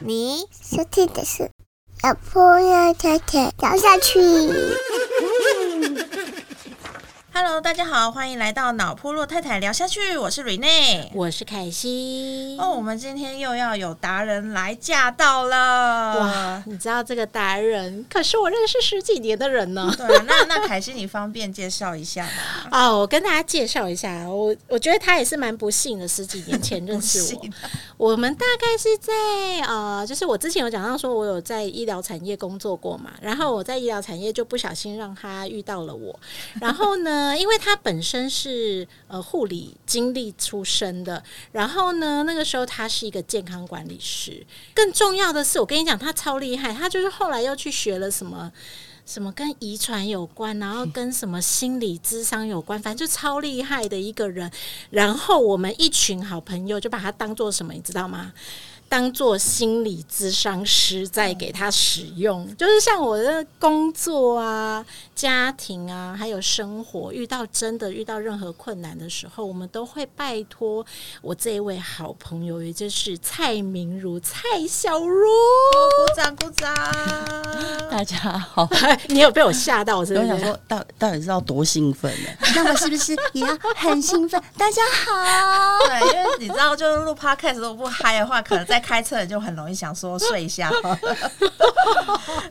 你收听的是小朋友太太聊下去。Hello，大家好，欢迎来到脑破落太太聊下去，我是瑞内。我是凯西。哦，我们今天又要有达人来驾到了。哇，你知道这个达人可是我认识十几年的人呢。对啊，那那凯西，你方便介绍一下吗？哦、我跟大家介绍一下，我我觉得他也是蛮不幸的，十几年前认识我。我们大概是在呃，就是我之前有讲到说，我有在医疗产业工作过嘛，然后我在医疗产业就不小心让他遇到了我，然后呢，因为他本身是呃护理经历出身的，然后呢，那个时候他是一个健康管理师，更重要的是，我跟你讲，他超厉害，他就是后来又去学了什么。什么跟遗传有关，然后跟什么心理智商有关，反正就超厉害的一个人。然后我们一群好朋友就把他当做什么，你知道吗？当做心理咨商师在给他使用，就是像我的工作啊、家庭啊，还有生活，遇到真的遇到任何困难的时候，我们都会拜托我这一位好朋友，也就是蔡明如、蔡小茹。鼓掌鼓掌！大家好，你有被我吓到是不是？我想说，到到底是要多兴奋呢？那我是不是也要很兴奋？大家好，对，因为你知道，就是录 podcast 如果不嗨的话，可能在开车人就很容易想说睡一下。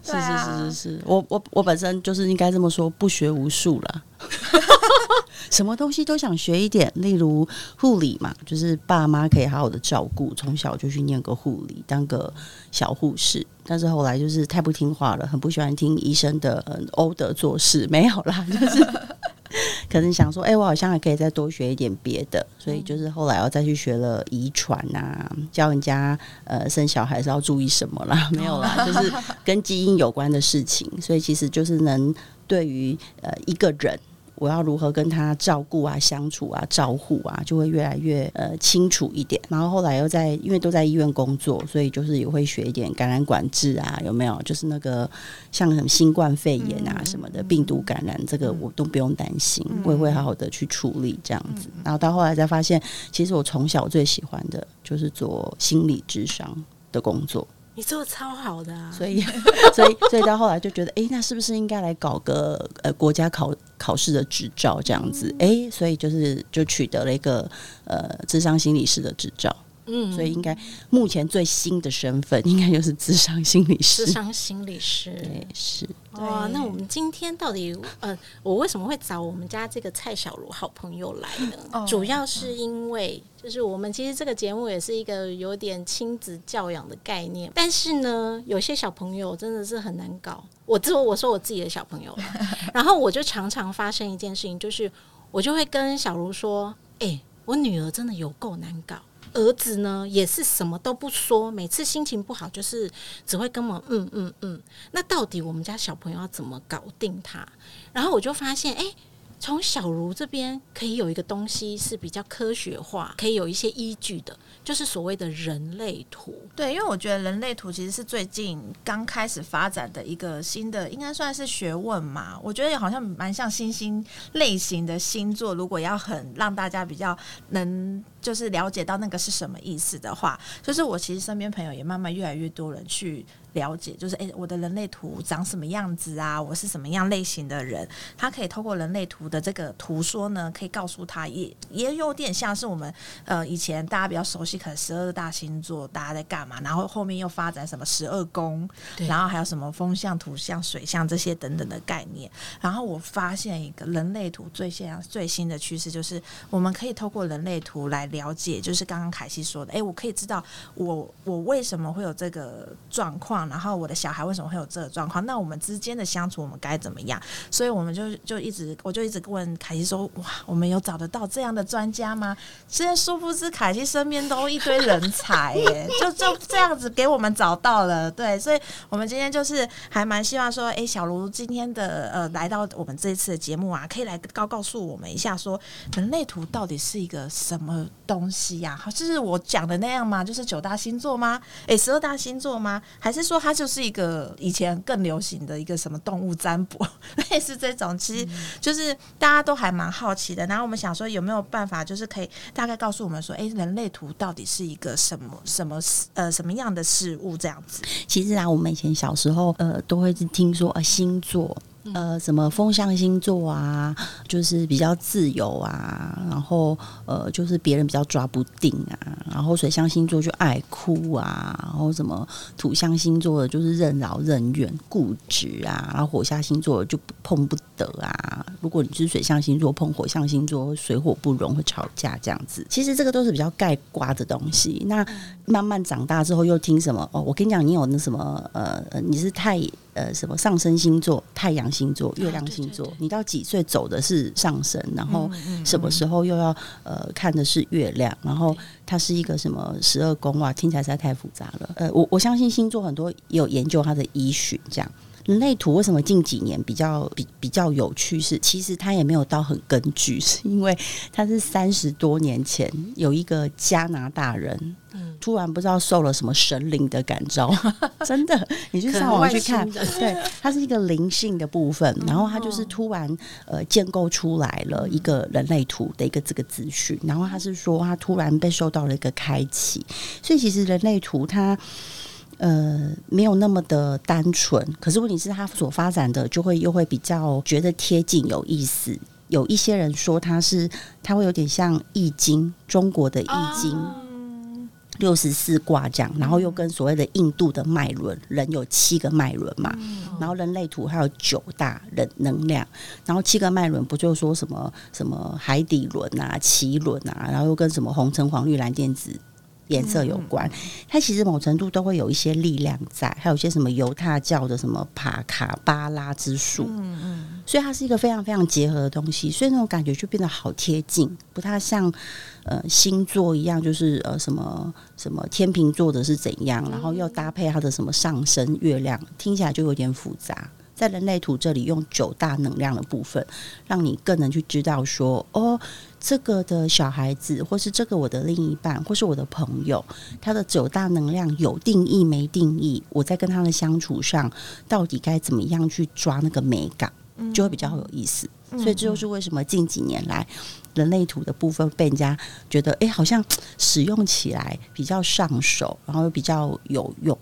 是是是是是，我我我本身就是应该这么说，不学无术啦。什么东西都想学一点，例如护理嘛，就是爸妈可以好好的照顾，从小就去念个护理，当个小护士。但是后来就是太不听话了，很不喜欢听医生的呃 order 做事，没有啦，就是可能想说，哎、我好像还可以再多学一点别的，所以就是后来要再去学了遗传啊，教人家呃生小孩是要注意什么啦，没有啦，就是跟基因有关的事情，所以其实就是能对于呃一个人。我要如何跟他照顾啊、相处啊、照护啊，就会越来越呃清楚一点。然后后来又在，因为都在医院工作，所以就是也会学一点感染管制啊，有没有？就是那个像什么新冠肺炎啊什么的病毒感染，这个我都不用担心，我也会好好的去处理这样子。然后到后来才发现，其实我从小最喜欢的就是做心理智商的工作。你做的超好的啊！所以，所以，所以到后来就觉得，哎、那是不是应该来搞个呃国家考考试的执照这样子？哎、所以就是就取得了一个呃智商心理师的执照。嗯，所以应该目前最新的身份应该就是智商心理师智。商心理师。对，是哇，那我们今天到底呃，我为什么会找我们家这个蔡小茹好朋友来呢？哦主要是因为就是我们其实这个节目也是一个有点亲子教养的概念，但是呢，有些小朋友真的是很难搞。我只我说我自己的小朋友了，然后我就常常发生一件事情，就是我就会跟小茹说：“哎、我女儿真的有够难搞。”儿子呢也是什么都不说，每次心情不好就是只会跟我嗯嗯嗯。那到底我们家小朋友要怎么搞定他？然后我就发现，哎、从小茹这边可以有一个东西是比较科学化，可以有一些依据的，就是所谓的人类图。对，因为我觉得人类图其实是最近刚开始发展的一个新的，应该算是学问嘛。我觉得好像蛮像星星类型的星座，如果要很让大家比较能就是了解到那个是什么意思的话，就是我其实身边朋友也慢慢越来越多人去了解，就是诶，我的人类图长什么样子啊？我是什么样类型的人？他可以透过人类图的这个图说呢，可以告诉他，也也有点像是我们呃以前大家比较熟悉，可能十二大星座大家在干嘛，然后后面又发展什么十二宫，然后还有什么风象、土象、水象这些等等的概念。然后我发现一个人类图最现最新的趋势，就是我们可以透过人类图来了解，就是刚刚凯西说的，诶，我可以知道我我为什么会有这个状况，然后我的小孩为什么会有这个状况，那我们之间的相处我们该怎么样？所以我们就就一直我就一直问凯西说，哇，我们有找得到这样的专家吗？现在殊不知凯西身边都一堆人才耶，就就这样子给我们找到了，对，所以我们今天就是还蛮希望说，哎、小卢今天的呃来到我们这一次的节目啊，可以来告告诉我们一下说，人类图到底是一个什么东西呀、好，就是我讲的那样吗？就是九大星座吗？哎、十二大星座吗？还是说说它就是一个以前更流行的一个什么动物占卜，类似这种，其实就是大家都还蛮好奇的。然后我们想说有没有办法，就是可以大概告诉我们说，哎，人类图到底是一个什么什么呃什么样的事物这样子？其实啊，我们以前小时候呃都会听说呃星座。呃，什么风象星座啊，就是比较自由啊，然后呃，就是别人比较抓不定啊，然后水象星座就爱哭啊，然后什么土象星座的就是任劳任怨、固执啊，然后火象星座就碰不得啊。如果你是水象星座碰火象星座，水火不容会吵架这样子。其实这个都是比较盖瓜的东西。那慢慢长大之后又听什么？哦，我跟你讲，你有那什么呃，你是太。呃，什么上升星座、太阳星座、月亮星座？你到几岁走的是上升，然后什么时候又要呃看的是月亮？然后它是一个什么十二宫哇？听起来实在太复杂了。呃，我我相信星座很多也有研究它的依循，这样。人类图为什么近几年比较比比较有趣？是其实它也没有到很根据，是因为它是三十多年前有一个加拿大人，突然不知道受了什么神灵的感召，真的，你去上网去看，对，它是一个灵性的部分，然后它就是突然呃建构出来了一个人类图的一个这个资讯，然后他是说他突然被受到了一个开启，所以其实人类图它。呃，没有那么的单纯，可是问题是，它所发展的就会又会比较觉得贴近有意思。有一些人说它是，它会有点像易经，中国的易经。六十四卦这样，然后又跟所谓的印度的脉轮，人有七个脉轮嘛，然后人类图还有九大人能量，然后七个脉轮不就说什么什么海底轮啊、脐轮啊，然后又跟什么红橙黄绿蓝靛紫。颜色有关，它其实某程度都会有一些力量在，还有一些什么犹太教的什么帕卡巴拉之术，嗯嗯，所以它是一个非常非常结合的东西，所以那种感觉就变得好贴近，不太像呃星座一样，就是呃什么什么天秤座的是怎样，然后又搭配它的什么上升月亮，听起来就有点复杂。在人类图这里用九大能量的部分，让你更能去知道说，哦，这个的小孩子，或是这个我的另一半，或是我的朋友，他的九大能量有定义没定义？我在跟他的相处上，到底该怎么样去抓那个美感，就会比较有意思。所以这就是为什么近几年来人类图的部分被人家觉得，哎，好像使用起来比较上手，然后又比较有用，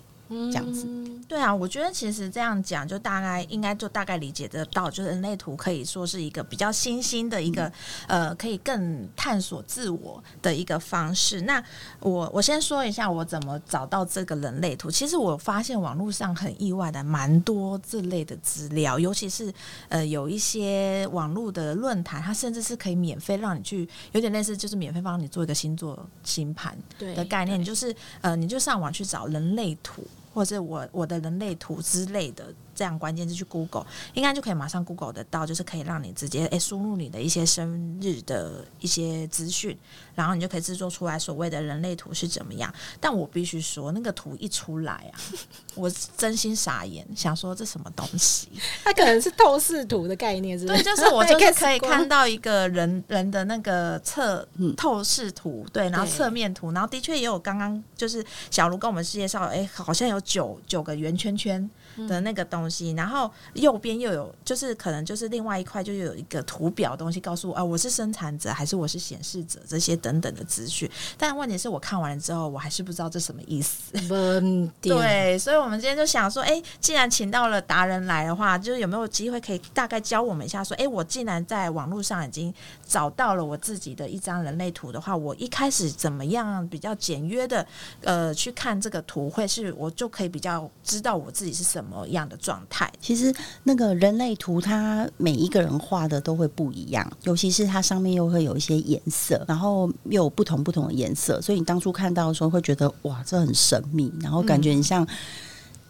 这样子。对啊，我觉得其实这样讲，就大概应该就大概理解得到，就是人类图可以说是一个比较新兴的一个呃，可以更探索自我的一个方式。那我我先说一下我怎么找到这个人类图。其实我发现网络上很意外的蛮多这类的资料，尤其是呃有一些网络的论坛，它甚至是可以免费让你去，有点类似就是免费帮你做一个星座星盘的概念，就是呃你就上网去找人类图。或者我我的人类图之类的。这样关键字去 Google，应该就可以马上 Google 得到，就是可以让你直接诶输入你的一些生日的一些资讯，然后你就可以制作出来所谓的人类图是怎么样。但我必须说，那个图一出来啊，我真心傻眼，想说这什么东西？它可能是透视图的概念，是不对，就是我就是 可以看到一个人人的那个侧透视图，对，然后侧面图，然后的确也有刚刚就是小卢跟我们介绍，哎，好像有九九个圆圈圈。的那个东西，然后右边又有，就是可能就是另外一块，就有一个图表东西，告诉我啊，我是生产者还是我是显示者这些等等的资讯。但问题是我看完了之后，我还是不知道这什么意思。对，所以我们今天就想说，哎，既然请到了达人来的话，就是有没有机会可以大概教我们一下，说，哎，我既然在网络上已经找到了我自己的一张人类图的话，我一开始怎么样比较简约的呃去看这个图，会是我就可以比较知道我自己是什么。什么样的状态？其实那个人类图，它每一个人画的都会不一样，尤其是它上面又会有一些颜色，然后又有不同不同的颜色，所以你当初看到的时候会觉得哇，这很神秘，然后感觉你像，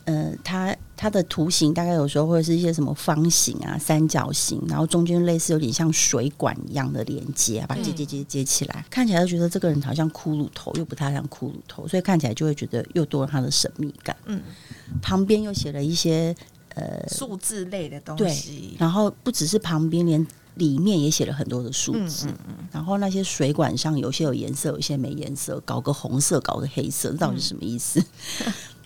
呃，它它的图形大概有时候会是一些什么方形啊、三角形，然后中间类似有点像水管一样的连接，把接接接接起来，看起来就觉得这个人好像骷髅头，又不太像骷髅头，所以看起来就会觉得又多了它的神秘感。嗯。旁边又写了一些呃数字类的东西，然后不只是旁边，连里面也写了很多的数字。嗯然后那些水管上有些有颜色，有些没颜色，搞个红色，搞个黑色，到底是什么意思？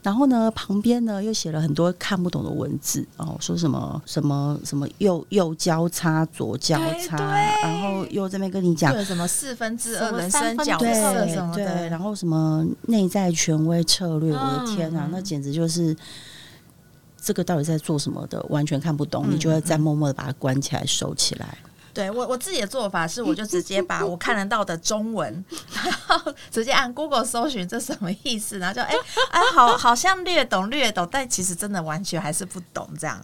然后呢，旁边呢又写了很多看不懂的文字哦，说什么什么什么右右交叉左交叉，然后又这边跟你讲对什么四分之二人三角色对对，什么的，然后什么内在权威策略，我的天啊，嗯。那简直就是这个到底在做什么的，完全看不懂，嗯你就会再默默的把它关起来收起来。对我我自己的做法是，我就直接把我看得到的中文，然后直接按 Google 搜寻这什么意思，然后就哎哎、好好像略懂略懂，但其实真的完全还是不懂这样。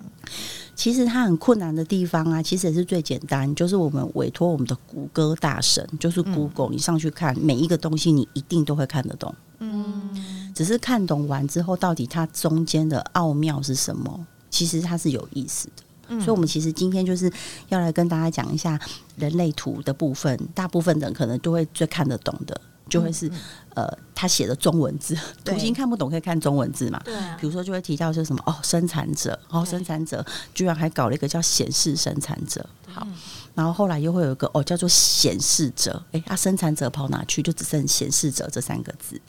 其实它很困难的地方啊，其实也是最简单，就是我们委托我们的谷歌大神，就是 Google，、你上去看每一个东西，你一定都会看得懂。嗯，只是看懂完之后，到底它中间的奥妙是什么？其实它是有意思的。所以，我们其实今天就是要来跟大家讲一下人类图的部分。大部分人可能都会最看得懂的，就会是、呃，他写的中文字，对图形看不懂可以看中文字嘛。对啊比如说，就会提到说什么哦，生产者，哦，生产者居然还搞了一个叫显示生产者，好，然后后来又会有一个哦，叫做显示者，哎，啊，生产者跑哪去？就只剩显示者这三个字。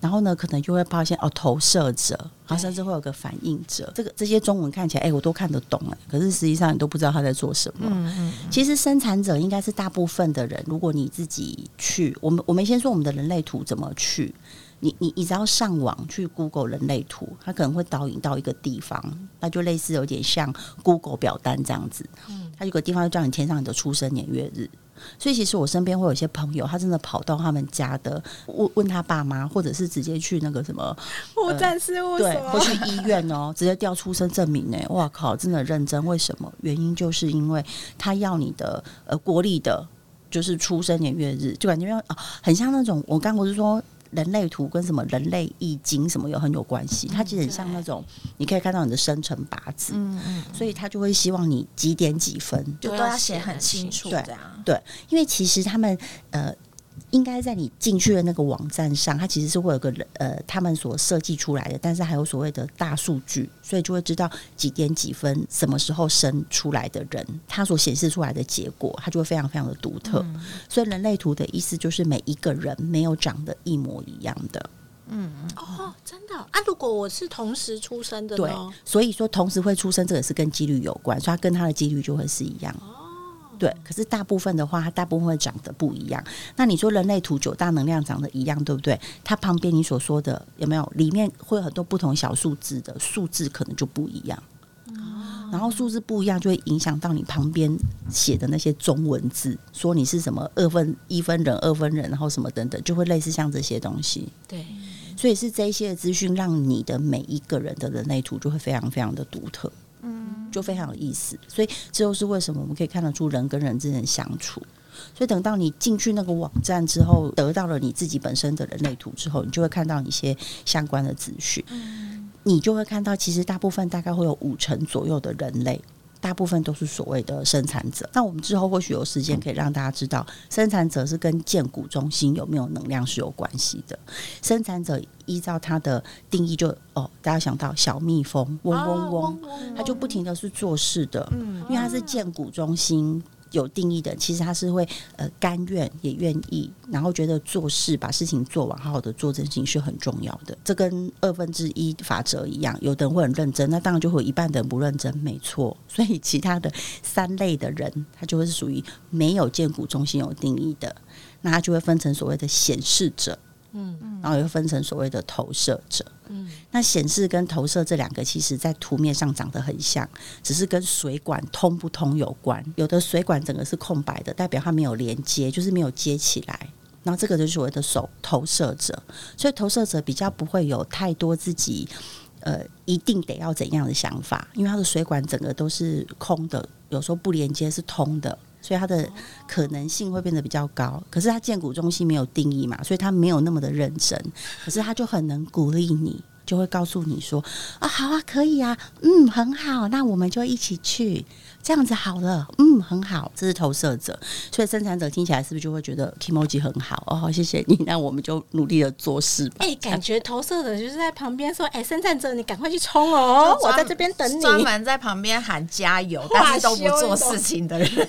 然后呢，可能就会发现哦，投射者，然后甚至会有个反应者。这个这些中文看起来，哎，我都看得懂哎，可是实际上你都不知道他在做什么。嗯嗯，其实生产者应该是大部分的人，如果你自己去，我们我们先说我们的人类图怎么去。你你你只要上网去 Google 人类图，它可能会导引到一个地方，那就类似有点像 Google 表单这样子。嗯它有个地方就叫你填上你的出生年月日。所以其实我身边会有一些朋友，他真的跑到他们家的问问他爸妈，或者是直接去那个什么护战事务对，所会去医院哦，直接调出生证明呢。哇靠，真的认真。为什么？原因就是因为他要你的呃国历的，就是出生年月日，就感觉啊，很像那种我刚不是说。人类图跟什么人类易经什么有很有关系，它其实很像那种，你可以看到你的生辰八字，嗯嗯，所以他就会希望你几点几分，就都要写很清楚对。对，因为其实他们呃，应该在你进去的那个网站上，它其实是会有个人呃，他们所设计出来的，但是还有所谓的大数据，所以就会知道几点几分什么时候生出来的人，他所显示出来的结果，它就会非常非常的独特。所以人类图的意思就是每一个人没有长得一模一样的。嗯哦，真的啊！如果我是同时出生的对？，所以说同时会出生，这个是跟几率有关，所以它跟它的几率就会是一样。对，可是大部分的话，它大部分会长得不一样。那你说人类图九大能量长得一样，对不对？它旁边你所说的有没有？里面会有很多不同小数字的数字，可能就不一样。然后数字不一样，就会影响到你旁边写的那些中文字，说你是什么二分一分人、二分人，然后什么等等，就会类似像这些东西。对，所以是这些的资讯，让你的每一个人的人类图就会非常非常的独特，嗯，就非常有意思。所以这就是为什么我们可以看得出人跟人之间的相处。所以等到你进去那个网站之后，得到了你自己本身的人类图之后，你就会看到一些相关的资讯，你就会看到其实大部分大概会有五成左右的人类。大部分都是所谓的生产者。那我们之后或许有时间可以让大家知道，生产者是跟建股中心有没有能量是有关系的。生产者依照它的定义就，哦，大家想到小蜜蜂，嗡嗡嗡，它就不停的是做事的，嗯因为它是建股中心。有定义的，其实他是会呃甘愿也愿意，然后觉得做事把事情做完，好好的做这件事情是很重要的。这跟二分之一法则一样，有的人会很认真，那当然就会有一半的人不认真，没错。所以其他的三类的人，他就会是属于没有建股中心有定义的，那他就会分成所谓的显示者，嗯然后也会分成所谓的投射者。嗯，那显示跟投射这两个，其实在图面上长得很像，只是跟水管通不通有关。有的水管整个是空白的，代表它没有连接，就是没有接起来。然后这个就是所谓的手投射者，所以投射者比较不会有太多自己呃一定得要怎样的想法，因为它的水管整个都是空的，有时候不连接是通的。所以它的可能性会变得比较高，可是他建股中心没有定义嘛，所以他没有那么的认真，可是他就很能鼓励你，就会告诉你说啊，好啊，可以啊，嗯，很好，那我们就一起去，这样子好了，嗯，很好，这是投射者，所以生产者听起来是不是就会觉得 emoji 很好哦？谢谢你，那我们就努力的做事吧。哎、感觉投射者就是在旁边说：“哎、生产者，你赶快去冲哦，我在这边等你。”专门在旁边喊加油，但是都不做事情的人。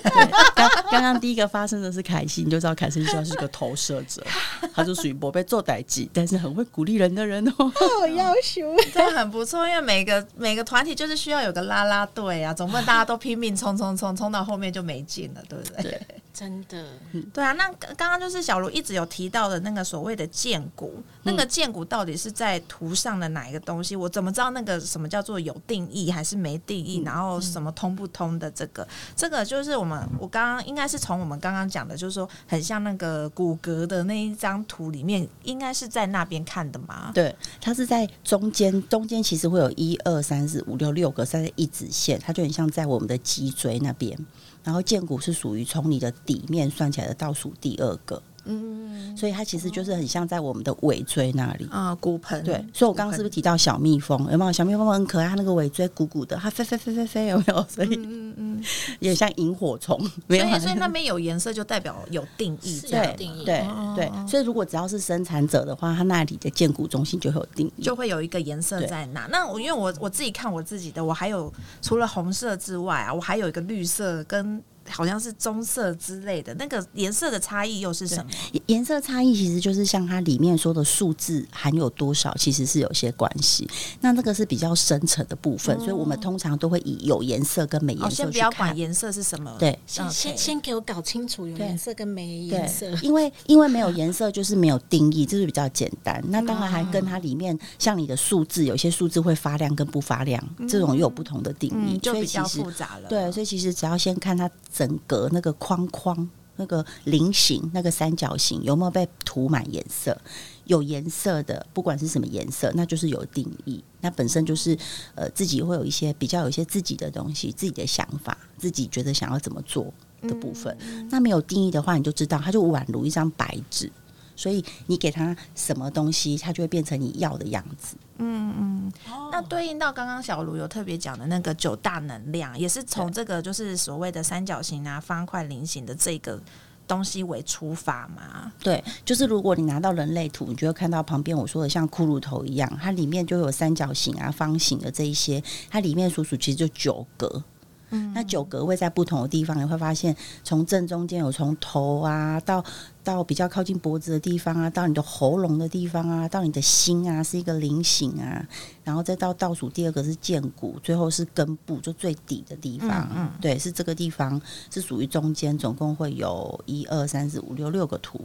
刚刚刚第一个发生的是凯西，你就知道凯西就是个投射者，他就属于不被做代际，但是很会鼓励人的人哦。哦，要好凶。这很不错，因为每个每个团体就是需要有个啦啦队啊，总不能大家都拼命冲冲冲冲到后面就没劲了，对不对？对真的，对啊，那刚刚刚就是小卢一直有提到的那个所谓的剑骨，那个剑骨到底是在图上的哪一个东西？我怎么知道那个什么叫做有定义还是没定义？然后什么通不通的这个？这个就是我们我刚刚应该是从我们刚刚讲的，就是说很像那个骨骼的那一张图里面，应该是在那边看的嘛？对，它是在中间，中间其实会有一二三四五六六个在一直线，它就很像在我们的脊椎那边。然后荐股是属于从你的底面算起来的倒数第二个，嗯，所以它其实就是很像在我们的尾椎那里。啊、骨盆对，所以我刚刚是不是提到小蜜蜂？有没有小蜜蜂很可爱？它那个尾椎鼓鼓的，它飞飞飞飞飞，有没有？所以嗯嗯，也像萤火虫，没有啊？所以所以那边有颜色就代表有定义，是有定义对哦对，所以如果只要是生产者的话，它那里的建骨中心就会有定义。就会有一个颜色在那。那我因为我我自己看我自己的，我还有除了红色之外啊，我还有一个绿色跟好像是棕色之类的，那个颜色的差异又是什么？颜颜色差异其实就是像它里面说的数字含有多少，其实是有些关系。那这个是比较深层的部分，所以我们通常都会以有颜色跟没哦，颜色去先不要管。颜色是什么，对先先先给我搞清楚有颜色跟没颜色。，因为因为没有颜色就是没有定义，这是比较简单。那当然还跟它里面像你的数字，有些数字会发亮跟不发亮，这种又有不同的定义，嗯，就比较所以其实复杂了。对，所以其实只要先看它整个那个框框、那个菱形、那个三角形有没有被涂满颜色，有颜色的，不管是什么颜色，那就是有定义。那本身就是呃自己会有一些比较有一些自己的东西、自己的想法，自己觉得想要怎么做的部分。那没有定义的话，你就知道它就宛如一张白纸。所以你给他什么东西，他就会变成你要的样子。嗯嗯那对应到刚刚小卢有特别讲的那个九大能量，也是从这个就是所谓的三角形啊、方块、菱形的这个东西为出发嘛。对，就是如果你拿到人类图，你就会看到旁边我说的像骷髅头一样，它里面就有三角形啊、方形的这一些，它里面数数其实就九格。嗯，那九格位在不同的地方，你会发现从正中间有从头啊到到比较靠近脖子的地方啊，到你的喉咙的地方啊，到你的心啊是一个菱形啊，然后再到倒数第二个是剑骨，最后是根部就最底的地方。嗯对，是这个地方是属于中间，总共会有一二三四五六六个图。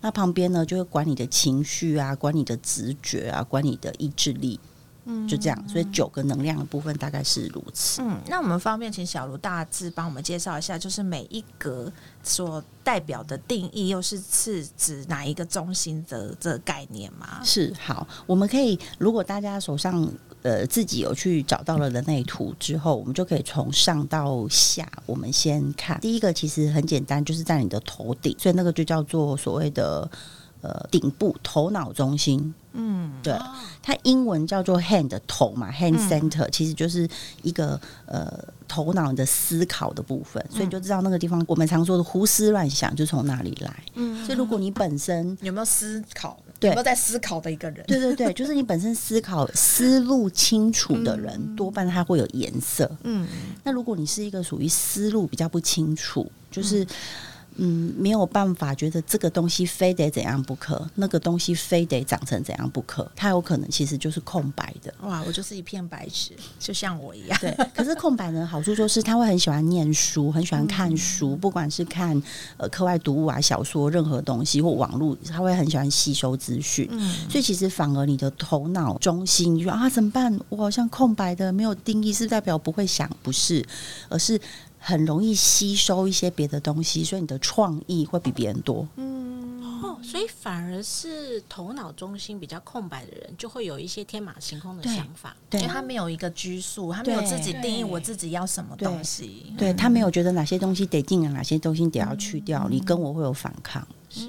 那旁边呢，就会管你的情绪啊，管你的直觉啊，管你的意志力。嗯，就这样，所以九个能量的部分大概是如此。嗯，那我们方便请小卢大致帮我们介绍一下，就是每一格所代表的定义，又是是指哪一个中心的这个概念吗？是好，我们可以，如果大家手上呃自己有去找到了人类图之后，我们就可以从上到下，我们先看第一个，其实很简单，就是在你的头顶，所以那个就叫做所谓的呃顶部头脑中心。嗯，对，它英文叫做 hand 头嘛，hand center、其实就是一个呃头脑的思考的部分，所以你就知道那个地方我们常说的胡思乱想就从哪里来。嗯，所以如果你本身有没有思考？对有没有在思考的一个人？对对对，就是你本身思考思路清楚的人，多半他会有颜色。嗯，那如果你是一个属于思路比较不清楚，就是。嗯，没有办法觉得这个东西非得怎样不可，那个东西非得长成怎样不可，它有可能其实就是空白的。哇，我就是一片白纸，就像我一样。对，可是空白的好处就是他会很喜欢念书，很喜欢看书，不管是看呃课外读物啊、小说、任何东西或网络，他会很喜欢吸收资讯。嗯，所以其实反而你的头脑中心，你说啊怎么办？我好像空白的，没有定义，是代表不会想？不是，而是很容易吸收一些别的东西，所以你的创意会比别人多。嗯哦，所以反而是头脑中心比较空白的人，就会有一些天马行空的想法。对因为他没有一个拘束，他没有自己定义我自己要什么东西。对他没有觉得哪些东西得进来，哪些东西得要去掉，你跟我会有反抗。是，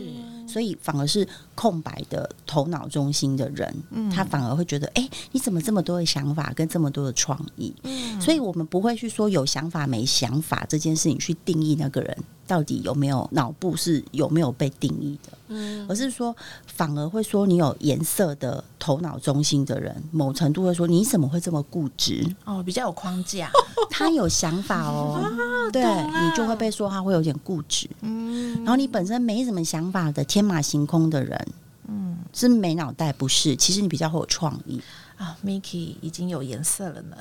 所以反而是空白的头脑中心的人，他反而会觉得，哎、你怎么这么多的想法跟这么多的创意？所以我们不会去说有想法没想法这件事情去定义那个人到底有没有脑部是有没有被定义的，嗯，而是说反而会说你有颜色的头脑中心的人，某程度会说你怎么会这么固执？哦，比较有框架。他有想法哦，对你就会被说他会有点固执。嗯，然后你本身没什么想法的天马行空的人，嗯，是没脑袋不是？其实你比较会有创意。啊，Miki 已经有颜色了呢。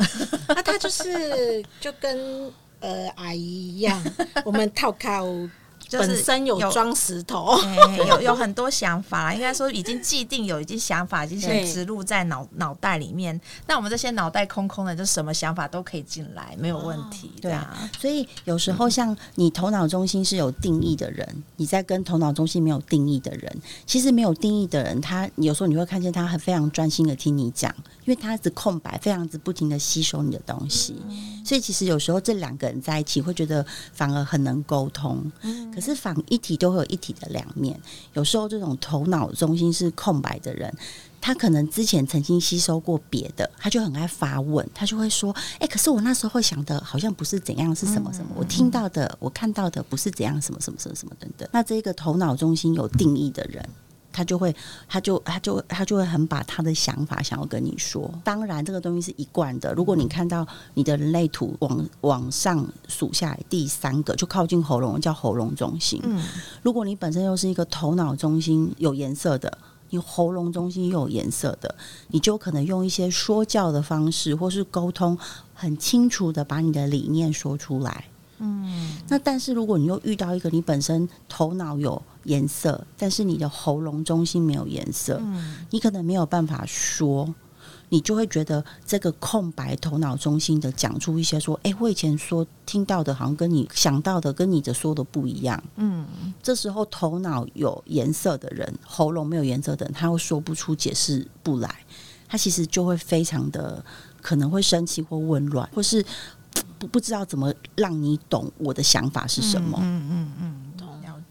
那 他就是就跟呃阿姨一样，我们套靠就是本身有有装石头，哎有 有很多想法啦，应该说已经既定有，已经想法已经先植入在脑脑袋里面。那我们这些脑袋空空的，就什么想法都可以进来，没有问题。对啊，所以有时候像你头脑中心是有定义的人，你在跟头脑中心没有定义的人，其实没有定义的人，他有时候你会看见他很非常专心的听你讲，因为他一直空白，非常之不停的吸收你的东西。所以其实有时候这两个人在一起，会觉得反而很能沟通。可是仿一体都会有一体的两面，有时候这种头脑中心是空白的人。他可能之前曾经吸收过别的，他就很爱发问，他就会说：“哎、可是我那时候想的好像不是怎样，是什么什么，我听到的，我看到的不是怎样，什么什么什么什么等等。”那这个头脑中心有定义的人。他就会，他就，他就，他就会很把他的想法想要跟你说。当然，这个东西是一贯的。如果你看到你的人类图往往上数下来，第三个就靠近喉咙，叫喉咙中心。嗯，如果你本身又是一个头脑中心有颜色的，你喉咙中心又有颜色的，你就可能用一些说教的方式，或是沟通，很清楚的把你的理念说出来。嗯，那但是如果你又遇到一个你本身头脑有颜色，但是你的喉咙中心没有颜色，你可能没有办法说。你就会觉得这个空白头脑中心的讲出一些说，哎、我以前说听到的，好像跟你想到的跟你的说的不一样。嗯，这时候头脑有颜色的人，喉咙没有颜色的人，他又说不出解释不来，他其实就会非常的可能会生气或混乱，或是不不知道怎么让你懂我的想法是什么。嗯嗯嗯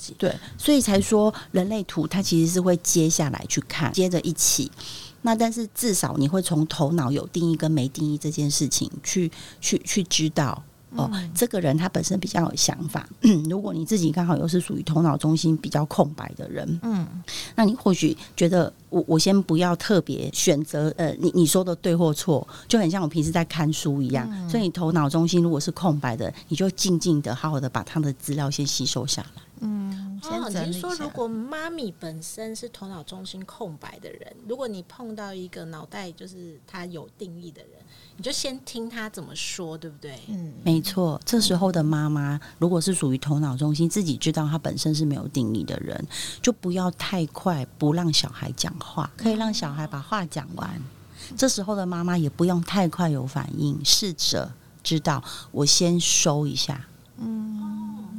解。对，所以才说人类图它其实是会接下来去看，接着一起。那但是至少你会从头脑有定义跟没定义这件事情去去去知道。哦，这个人他本身比较有想法。如果你自己刚好又是属于头脑中心比较空白的人，嗯，那你或许觉得我我先不要特别选择呃，你你说的对或错，就很像我平时在看书一样。所以你头脑中心如果是空白的，你就静静的好好的把他的资料先吸收下来。嗯，先哦，整理一下你是说如果妈咪本身是头脑中心空白的人，如果你碰到一个脑袋就是他有定义的人，你就先听他怎么说，对不对？嗯没错，这时候的妈妈如果是属于头脑中心，自己知道他本身是没有定义的人，就不要太快不让小孩讲话，可以让小孩把话讲完。这时候的妈妈也不用太快有反应，试着知道我先收一下。懂？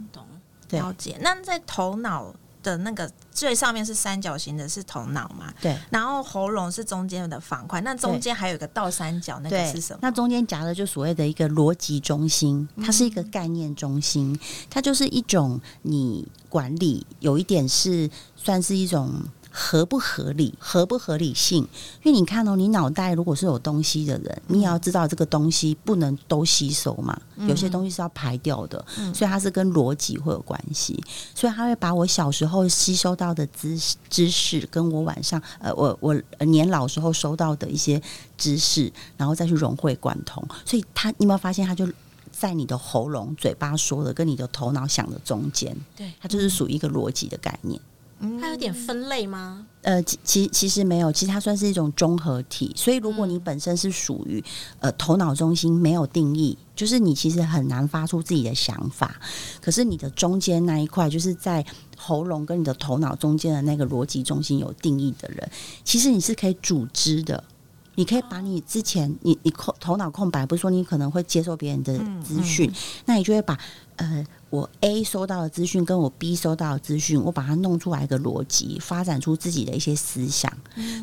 对了解。那在头脑的那个最上面是三角形的，是头脑嘛？对然后喉咙是中间的方块，那中间还有一个倒三角，那个是什么？那中间夹的就所谓的一个逻辑中心，它是一个概念中心，它就是一种你管理有一点是算是一种。合不合理，合不合理性？因为你看哦，你脑袋如果是有东西的人，你也要知道这个东西不能都吸收嘛，有些东西是要排掉的，所以它是跟逻辑会有关系。所以他会把我小时候吸收到的知识知识，跟我晚上呃我我呃年老时候收到的一些知识，然后再去融会贯通。所以他你有没有发现，他就在你的喉咙、嘴巴说的跟你的头脑想的中间，对，它就是属于一个逻辑的概念。它有点分类吗？呃，其其其实没有，其实它算是一种综合体。所以，如果你本身是属于呃头脑中心没有定义，就是你其实很难发出自己的想法。可是你的中间那一块，就是在喉咙跟你的头脑中间的那个逻辑中心有定义的人，其实你是可以组织的。你可以把你之前你你空头脑空白，不是说你可能会接受别人的资讯，那你就会把呃我 A 收到的资讯跟我 B 收到的资讯，我把它弄出来一个逻辑，发展出自己的一些思想。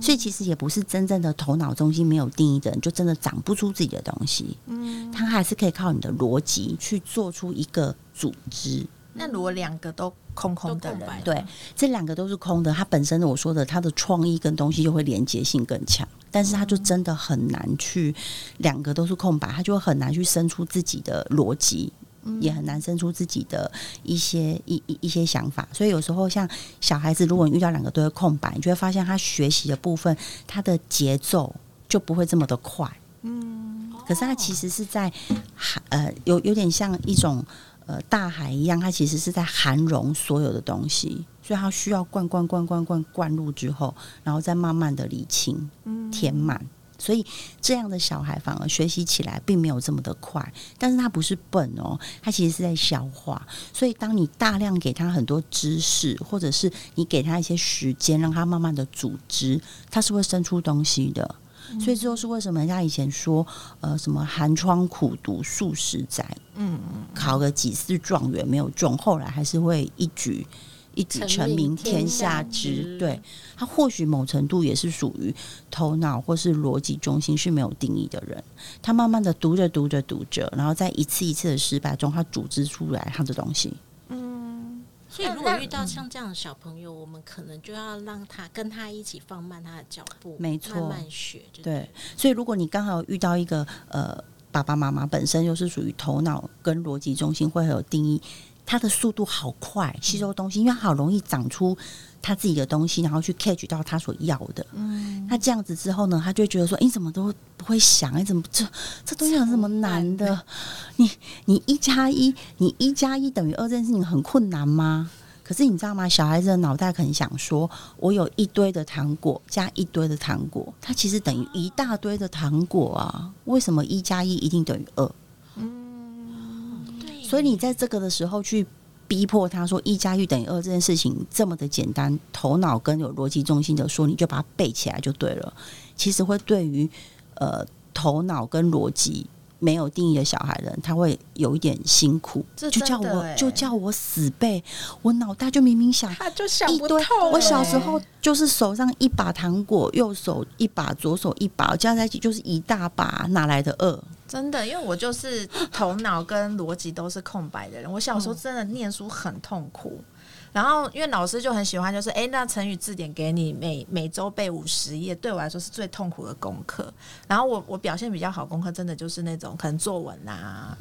所以其实也不是真正的头脑中心没有定义的人，就真的长不出自己的东西。嗯，他还是可以靠你的逻辑去做出一个组织。那如果两个都空空的人，对，这两个都是空的，它本身的我说的，它的创意跟东西就会连接性更强，但是它就真的很难去两个都是空白，它就会很难去生出自己的逻辑。也很难生出自己的一些一一一些想法，所以有时候像小孩子，如果你遇到两个都是空白，你就会发现他学习的部分，他的节奏就不会这么的快。嗯，可是他其实是在呃有有点像一种呃大海一样，它其实是在含容所有的东西，所以它需要灌灌灌灌灌灌入之后，然后再慢慢的理清、填满。所以这样的小孩反而学习起来并没有这么的快，但是他不是笨哦，他其实是在消化。所以当你大量给他很多知识，或者是你给他一些时间，让他慢慢的组织，他是会生出东西的。所以这就是为什么人家以前说，呃，什么寒窗苦读数十载，嗯嗯，考个几次状元没有中，后来还是会一举。一举成名天下知，对他或许某程度也是属于头脑或是逻辑中心是没有定义的人。他慢慢的读着读着读着，然后在一次一次的失败中，他组织出来他的东西。嗯，所以如果遇到像这样的小朋友，我们可能就要让他跟他一起放慢他的脚步，没错，慢慢学。对，所以如果你刚好遇到一个呃爸爸妈妈本身又是属于头脑跟逻辑中心会很有定义。他的速度好快，吸收东西，因为好容易长出他自己的东西，然后去 catch 到他所要的。嗯，那这样子之后呢，他就觉得说：“你怎么都不会想？你怎么这这东西有什么难的？你你一加一，你一加一等于二这件事情很困难吗？可是你知道吗？小孩子的脑袋可能想说：我有一堆的糖果加一堆的糖果，它其实等于一大堆的糖果啊！为什么一加一一定等于二？”所以你在这个的时候去逼迫他说一加一等于二这件事情这么的简单，头脑跟有逻辑中心的说，你就把它背起来就对了。其实会对于呃头脑跟逻辑没有定义的小孩人，他会有一点辛苦。就叫我就叫我死背，我脑袋就明明想他就想不透。我小时候就是手上一把糖果，右手一把，左手一把，加在一起就是一大把，哪来的二？真的，因为我就是头脑跟逻辑都是空白的人。我小时候真的念书很痛苦，然后因为老师就很喜欢，就是哎，那成语字典给你每每周背五十页，对我来说是最痛苦的功课。然后我我表现比较好，功课真的就是那种可能作文啊，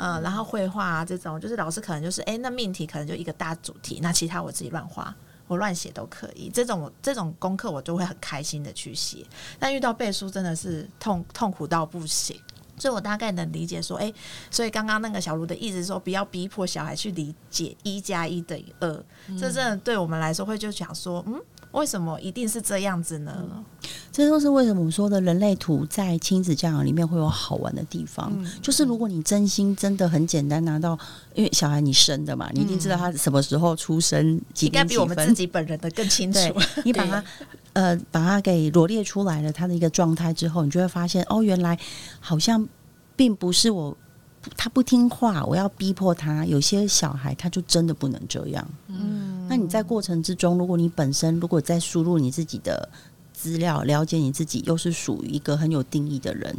嗯，然后绘画啊这种，就是老师可能就是哎，那命题可能就一个大主题，那其他我自己乱画，我乱写都可以。这种这种功课我就会很开心的去写，但遇到背书真的是痛痛苦到不行。所以我大概能理解说，哎，所以刚刚那个小卢的意思说，不要逼迫小孩去理解一加一等于二，这真的对我们来说会就想说，嗯，为什么一定是这样子呢？这都是为什么我们说的人类图在亲子教养里面会有好玩的地方，就是如果你真心真的很简单拿到，因为小孩你生的嘛，你一定知道他什么时候出生，应该比我们自己本人的更清楚。你把他。呃，把它给罗列出来了，他的一个状态之后，你就会发现，哦，原来好像并不是我他不听话，我要逼迫他。有些小孩他就真的不能这样。嗯，那你在过程之中，如果你本身如果在输入你自己的资料，了解你自己，又是属于一个很有定义的人，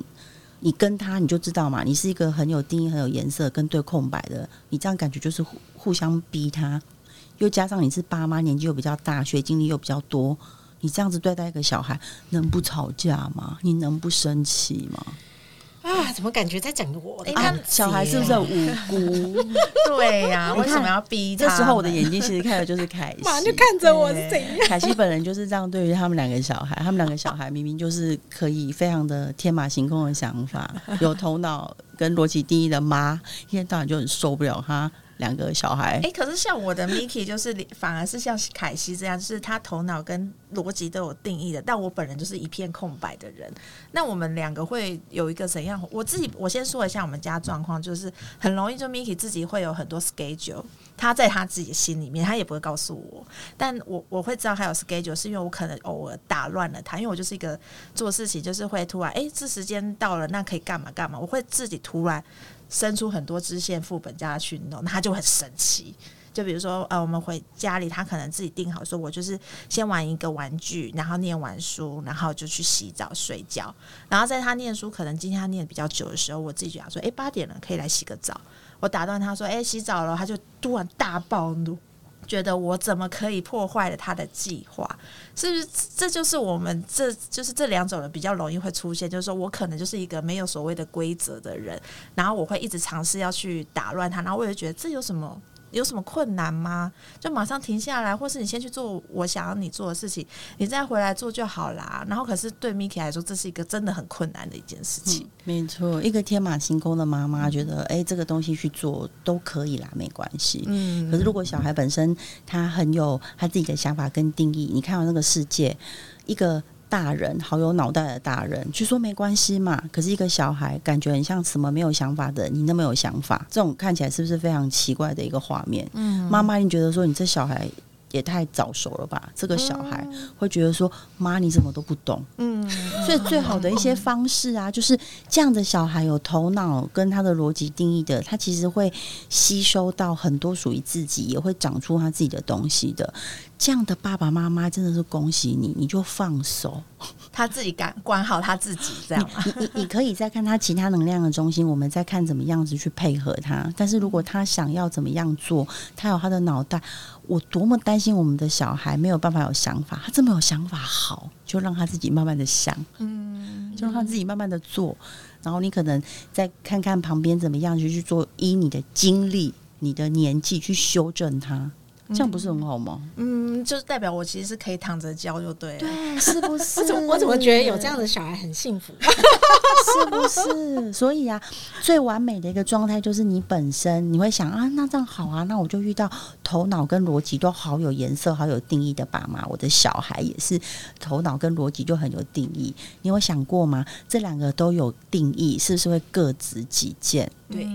你跟他你就知道嘛，你是一个很有定义、很有颜色跟对空白的，你这样感觉就是互互相逼他，又加上你是爸妈，年纪又比较大，学经历又比较多。你这样子对待一个小孩，能不吵架吗？你能不生气吗？啊，怎么感觉在讲我？你看小孩是不是很无辜？对呀，为什么要逼？这时候我的眼睛其实看的就是凯西，马上就看着我是怎样。凯西本人就是这样，对于他们两个小孩，他们两个小孩明明就是可以非常的天马行空的想法，有头脑跟逻辑第一的妈，一天到晚就很受不了他。两个小孩，哎，可是像我的 Miki 就是反而是像凯西这样，就是他头脑跟逻辑都有定义的，但我本人就是一片空白的人。那我们两个会有一个怎样？我自己我先说一下我们家状况，就是很容易就 Miki 自己会有很多 schedule，他在他自己心里面，他也不会告诉我，但我我会知道他有 schedule，是因为我可能偶尔打乱了他，因为我就是一个做事情就是会突然，哎，这时间到了，那可以干嘛干嘛，我会自己突然。生出很多支线副本叫他去弄，他就很神奇。就比如说，呃，我们回家里，他可能自己定好，说我就是先玩一个玩具，然后念完书，然后就去洗澡睡觉。然后在他念书，可能今天他念的比较久的时候，我自己就想说，哎，八点了，可以来洗个澡。我打断他说，哎，洗澡了，他就突然大暴怒。觉得我怎么可以破坏了他的计划？是不是这就是我们这就是这两种人比较容易会出现？就是说我可能就是一个没有所谓的规则的人，然后我会一直尝试要去打乱他，然后我就觉得这有什么有什么困难吗？就马上停下来，或是你先去做我想要你做的事情，你再回来做就好啦。然后，可是对 Miki 来说，这是一个真的很困难的一件事情。没错，一个天马行空的妈妈觉得，哎，这个东西去做都可以啦，没关系。嗯，可是如果小孩本身他很有他自己的想法跟定义，你看到那个世界，一个大人好有脑袋的大人去说没关系嘛，可是一个小孩感觉很像什么没有想法的，你那么有想法，这种看起来是不是非常奇怪的一个画面？嗯妈妈，你觉得说你这小孩也太早熟了吧？这个小孩会觉得说，妈你怎么都不懂？嗯，所以最好的一些方式啊，就是这样的小孩有头脑跟他的逻辑定义的，他其实会吸收到很多属于自己，也会长出他自己的东西的。这样的爸爸妈妈真的是恭喜你，你就放手，他自己管管好他自己，这样？你你你可以再看他其他能量的中心，我们再看怎么样子去配合他。但是如果他想要怎么样做，他有他的脑袋，我多么担心我们的小孩没有办法有想法，他这么有想法好，就让他自己慢慢的想。嗯，就让他自己慢慢的做，然后你可能再看看旁边怎么样，去去做，依你的经历、你的年纪去修正它，这样不是很好吗？嗯，就是代表我其实是可以躺着教就对了。对，是不 是？我怎么我怎么觉得有这样的小孩很幸福？是不是？所以啊，最完美的一个状态就是你本身，你会想啊，那这样好啊，那我就遇到头脑跟逻辑都好有颜色、好有定义的爸妈，我的小孩也是头脑跟逻辑就很有定义。你有想过吗？这两个都有定义，是不是会各执己见？对，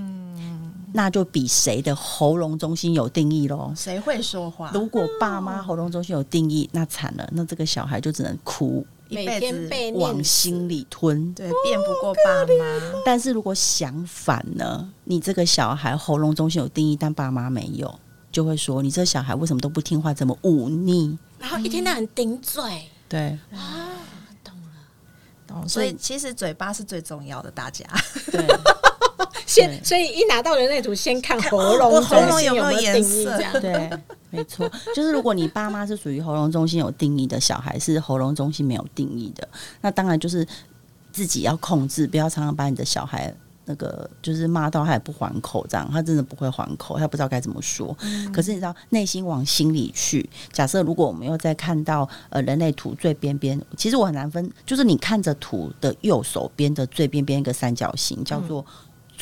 那就比谁的喉咙中心有定义喽。谁会说话？如果爸妈喉咙中心有定义，那惨了，那这个小孩就只能哭，每一辈子天被往心里吞。对辩不过爸妈。但是如果相反呢？你这个小孩喉咙中心有定义，但爸妈没有，就会说你这小孩为什么都不听话，怎么忤逆？然后一天到晚顶嘴，对懂了。懂，所以其实嘴巴是最重要的，大家。对，先所以一拿到人类图，先看喉咙喉咙有没有定义这样。对，没错，就是如果你爸妈是属于喉咙中心有定义的小孩，是喉咙中心没有定义的，那当然就是自己要控制，不要常常把你的小孩。那个就是骂到他也不还口，这样他真的不会还口，他不知道该怎么说。可是你知道，内心往心里去。假设如果我们又再看到呃人类图最边边，其实我很难分，就是你看着图的右手边的最边边一个三角形，叫做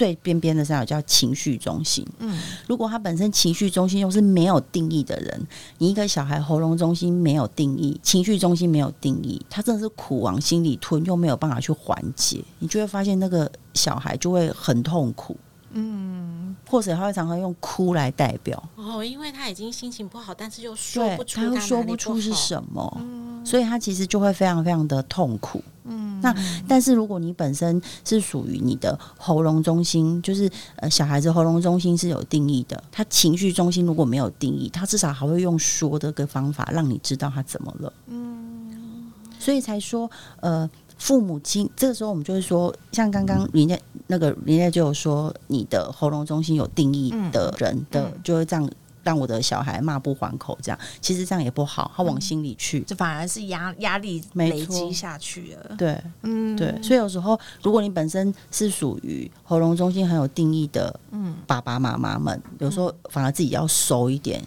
最边边的三角叫情绪中心。嗯，如果他本身情绪中心又是没有定义的人，你一个小孩喉咙中心没有定义，情绪中心没有定义，他真的是苦往心里吞，又没有办法去缓解，你就会发现那个小孩就会很痛苦。嗯，或者他会常常用哭来代表，哦，因为他已经心情不好，但是又说不出他又说不出是什么，所以他其实就会非常非常的痛苦。嗯，那但是如果你本身是属于你的喉咙中心，就是呃小孩子喉咙中心是有定义的，他情绪中心如果没有定义，他至少还会用说的个方法让你知道他怎么了。嗯，所以才说呃。父母亲这个时候，我们就会说，像刚刚人家那个人家就有说，你的喉咙中心有定义的人的，嗯就会这样让我的小孩骂不还口，这样其实这样也不好，他往心里去。这反而是压压力没累积错下去了。对嗯，对，所以有时候如果你本身是属于喉咙中心很有定义的，嗯爸爸妈妈们，有时候反而自己要熟一点。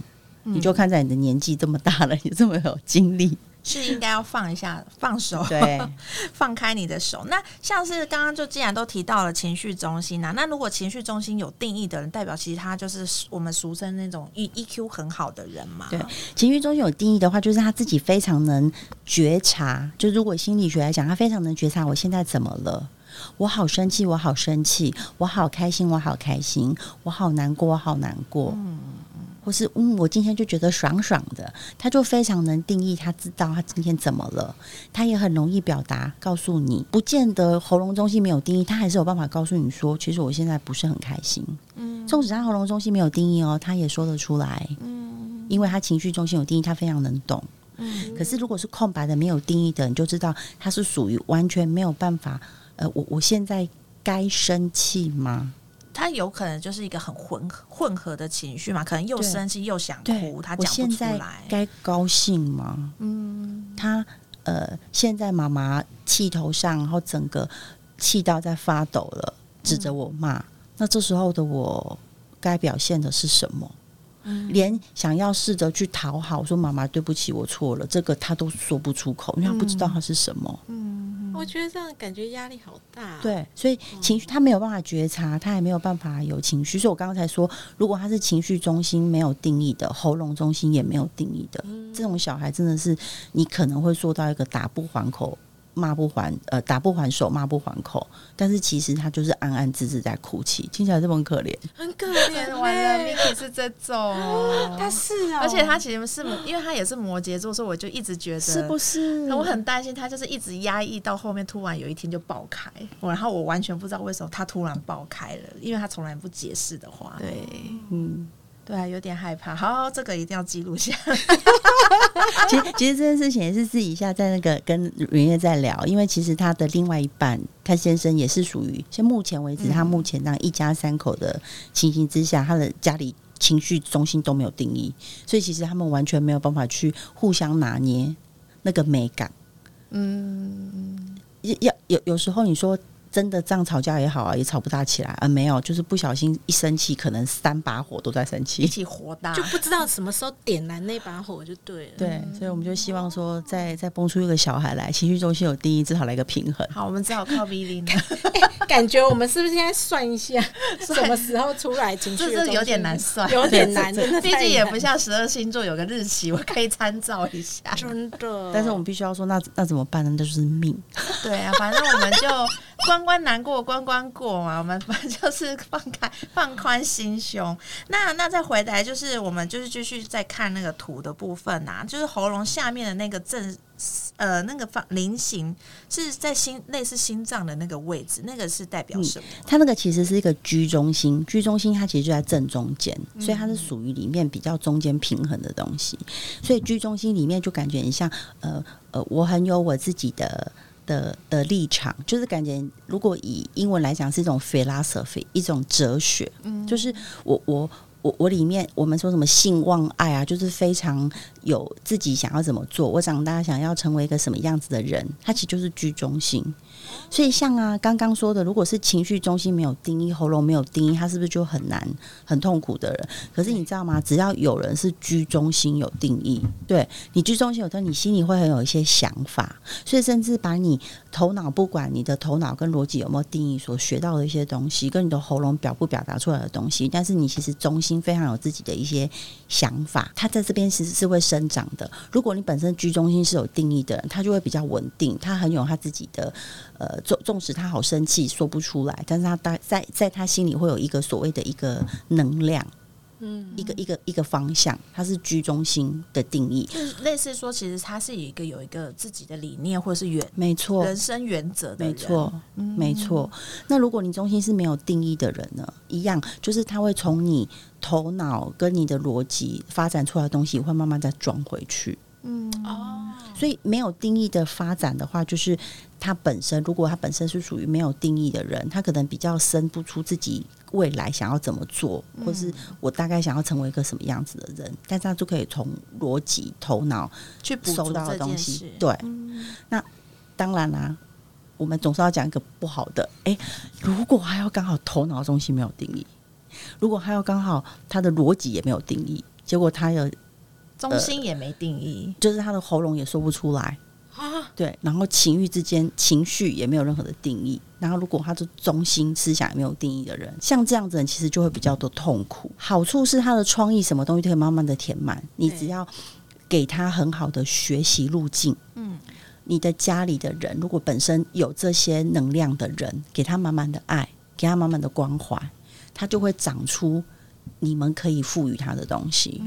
你就看在你的年纪这么大了，你这么有精力，是应该要放一下，放手，对，放开你的手。那像是刚刚就既然都提到了情绪中心啊，那如果情绪中心有定义的人，代表其实他就是我们俗称那种 E EQ 很好的人嘛。对情绪中心有定义的话，就是他自己非常能觉察。就如果心理学来讲，他非常能觉察我现在怎么了。我好生气，我好生气；我好开心，我好开心；我好难过，我好难过。嗯，或是嗯，我今天就觉得爽爽的。他就非常能定义，他知道他今天怎么了。他也很容易表达，告诉你，不见得喉咙中心没有定义，他还是有办法告诉你说，其实我现在不是很开心。嗯，纵使他喉咙中心没有定义哦，他也说得出来。嗯，因为他情绪中心有定义，他非常能懂。嗯，可是如果是空白的、没有定义的，你就知道他是属于完全没有办法。呃，我我现在该生气吗？他有可能就是一个很混混合的情绪嘛，可能又生气又想哭，他讲不出来。该高兴吗？嗯，他呃，现在妈妈气头上，然后整个气到在发抖了，指着我骂。那这时候的我该表现的是什么？连想要试着去讨好，说妈妈对不起，我错了，这个他都说不出口，因为他不知道他是什么。我觉得这样感觉压力好大。，对，所以情绪他没有办法觉察，他也没有办法有情绪。所以我刚刚才说，如果他是情绪中心没有定义的，喉咙中心也没有定义的，这种小孩真的是你可能会做到一个打不还口。骂不还，呃，打不还手，骂不还口，但是其实他就是安安滋滋在哭泣，听起来这么可怜。很可怜 完了嘞。，Miki 是这种，他是啊，而且他其实是，因为他也是摩羯座，所以我就一直觉得是不是？我很担心他就是一直压抑到后面，突然有一天就爆开，我然后我完全不知道为什么他突然爆开了，因为他从来不解释的话，对，嗯，对啊，有点害怕。好，这个一定要记录下。其实其实这件事情也是私底下在那个跟云月在聊，因为其实他的另外一半，他先生也是属于，现目前为止，他目前那一家三口的情形之下，他的家里情绪中心都没有定义，所以其实他们完全没有办法去互相拿捏那个美感。嗯，要要有有时候你说。真的这样吵架也好啊，也吵不大起来啊。没有，就是不小心一生气，可能三把火都在生气一。起火大就不知道什么时候点燃那把火就对了。对，所以我们就希望说再，再蹦出一个小孩来，情绪中心有定义，至少来一个平衡。好，我们只好靠 V 零，感觉我们是不是现在算一下 什么时候出来情绪？这是有点难算，有点难，真的毕竟也不像十二星座有个日期，我可以参照一下。真的。但是我们必须要说，那那怎么办呢？那就是命。对啊，反正我们就关关难过关关过嘛，我们反正就是放开放宽心胸。那那再回来就是我们就是继续再看那个图的部分啊，就是喉咙下面的那个正呃那个方菱形是在心类似心脏的那个位置，那个是代表什么？它那个其实是一个居中心，居中心它其实就在正中间，所以它是属于里面比较中间平衡的东西。所以居中心里面就感觉很像呃呃，我很有我自己的。的的立场，就是感觉，如果以英文来讲，是一种 philosophy，一种哲学，嗯就是我我我我里面我们说什么性望爱啊，就是非常有自己想要怎么做，我长大想要成为一个什么样子的人，他其实就是居中性。所以像啊刚刚说的，如果是情绪中心没有定义，喉咙没有定义，他是不是就很难很痛苦的人？可是你知道吗？只要有人是居中心有定义，对你居中心有时候你心里会很有一些想法，所以甚至把你头脑不管你的头脑跟逻辑有没有定义所学到的一些东西，跟你的喉咙表不表达出来的东西，但是你其实中心非常有自己的一些想法，它在这边其实是会生长的。如果你本身居中心是有定义的人，他就会比较稳定，他很有他自己的呃，纵纵使他好生气说不出来，但是他大在在他心里会有一个所谓的一个能量，嗯，一个一个一个方向，他是居中心的定义，就是类似说，其实他是有一个有一个自己的理念或者是原没错，人生原则的，没错，没错。那如果你中心是没有定义的人呢？一样，就是他会从你头脑跟你的逻辑发展出来的东西，会慢慢再转回去。嗯哦，所以没有定义的发展的话，就是他本身，如果他本身是属于没有定义的人，他可能比较生不出自己未来想要怎么做，或是我大概想要成为一个什么样子的人，但是他就可以从逻辑、头脑去补收到的东西。。对，嗯那当然啦、我们总是要讲一个不好的。诶，如果还要刚好头脑中心没有定义，如果还要刚好他的逻辑也没有定义，结果他有中心也没定义，就是他的喉咙也说不出来，啊，对，然后情欲之间情绪也没有任何的定义，然后如果他的中心思想也没有定义的人，像这样子的人其实就会比较多痛苦。好处是他的创意什么东西都可以慢慢的填满，你只要给他很好的学习路径。嗯，你的家里的人如果本身有这些能量的人，给他满满的爱，给他满满的关怀，他就会长出你们可以赋予他的东西。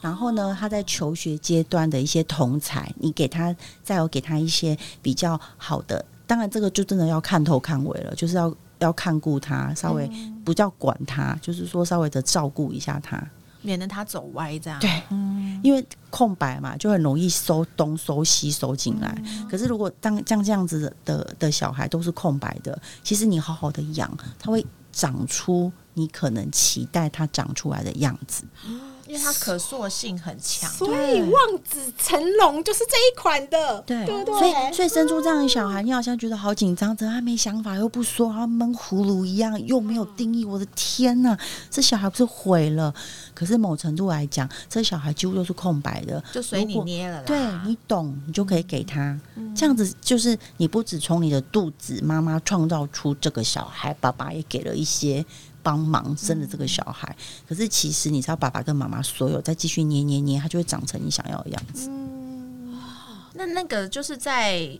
然后呢，他在求学阶段的一些同才，你给他再有给他一些比较好的，当然这个就真的要看头看尾了，就是要要看顾他，稍微不叫管他，就是说稍微的照顾一下他。免得他走歪这样。对，嗯，因为空白嘛，就很容易收东收西收进来。可是如果当像这样子的的的小孩都是空白的，其实你好好的养，他会长出你可能期待它长出来的样子。因为它可塑性很强。所以望子成龙就是这一款的，对，对对？所以所以生出这样的小孩，你好像觉得好紧张，怎么他没想法又不说，然后闷葫芦一样，又没有定义。我的天呐，这小孩不是毁了？可是某程度来讲，这小孩几乎都是空白的，就随你捏了啦。对你懂，你就可以给他。这样子就是你不只从你的肚子妈妈创造出这个小孩，爸爸也给了一些帮忙生了这个小孩。可是其实你知道，爸爸跟妈妈所有再继续捏捏捏，他就会长成你想要的样子。那那个就是在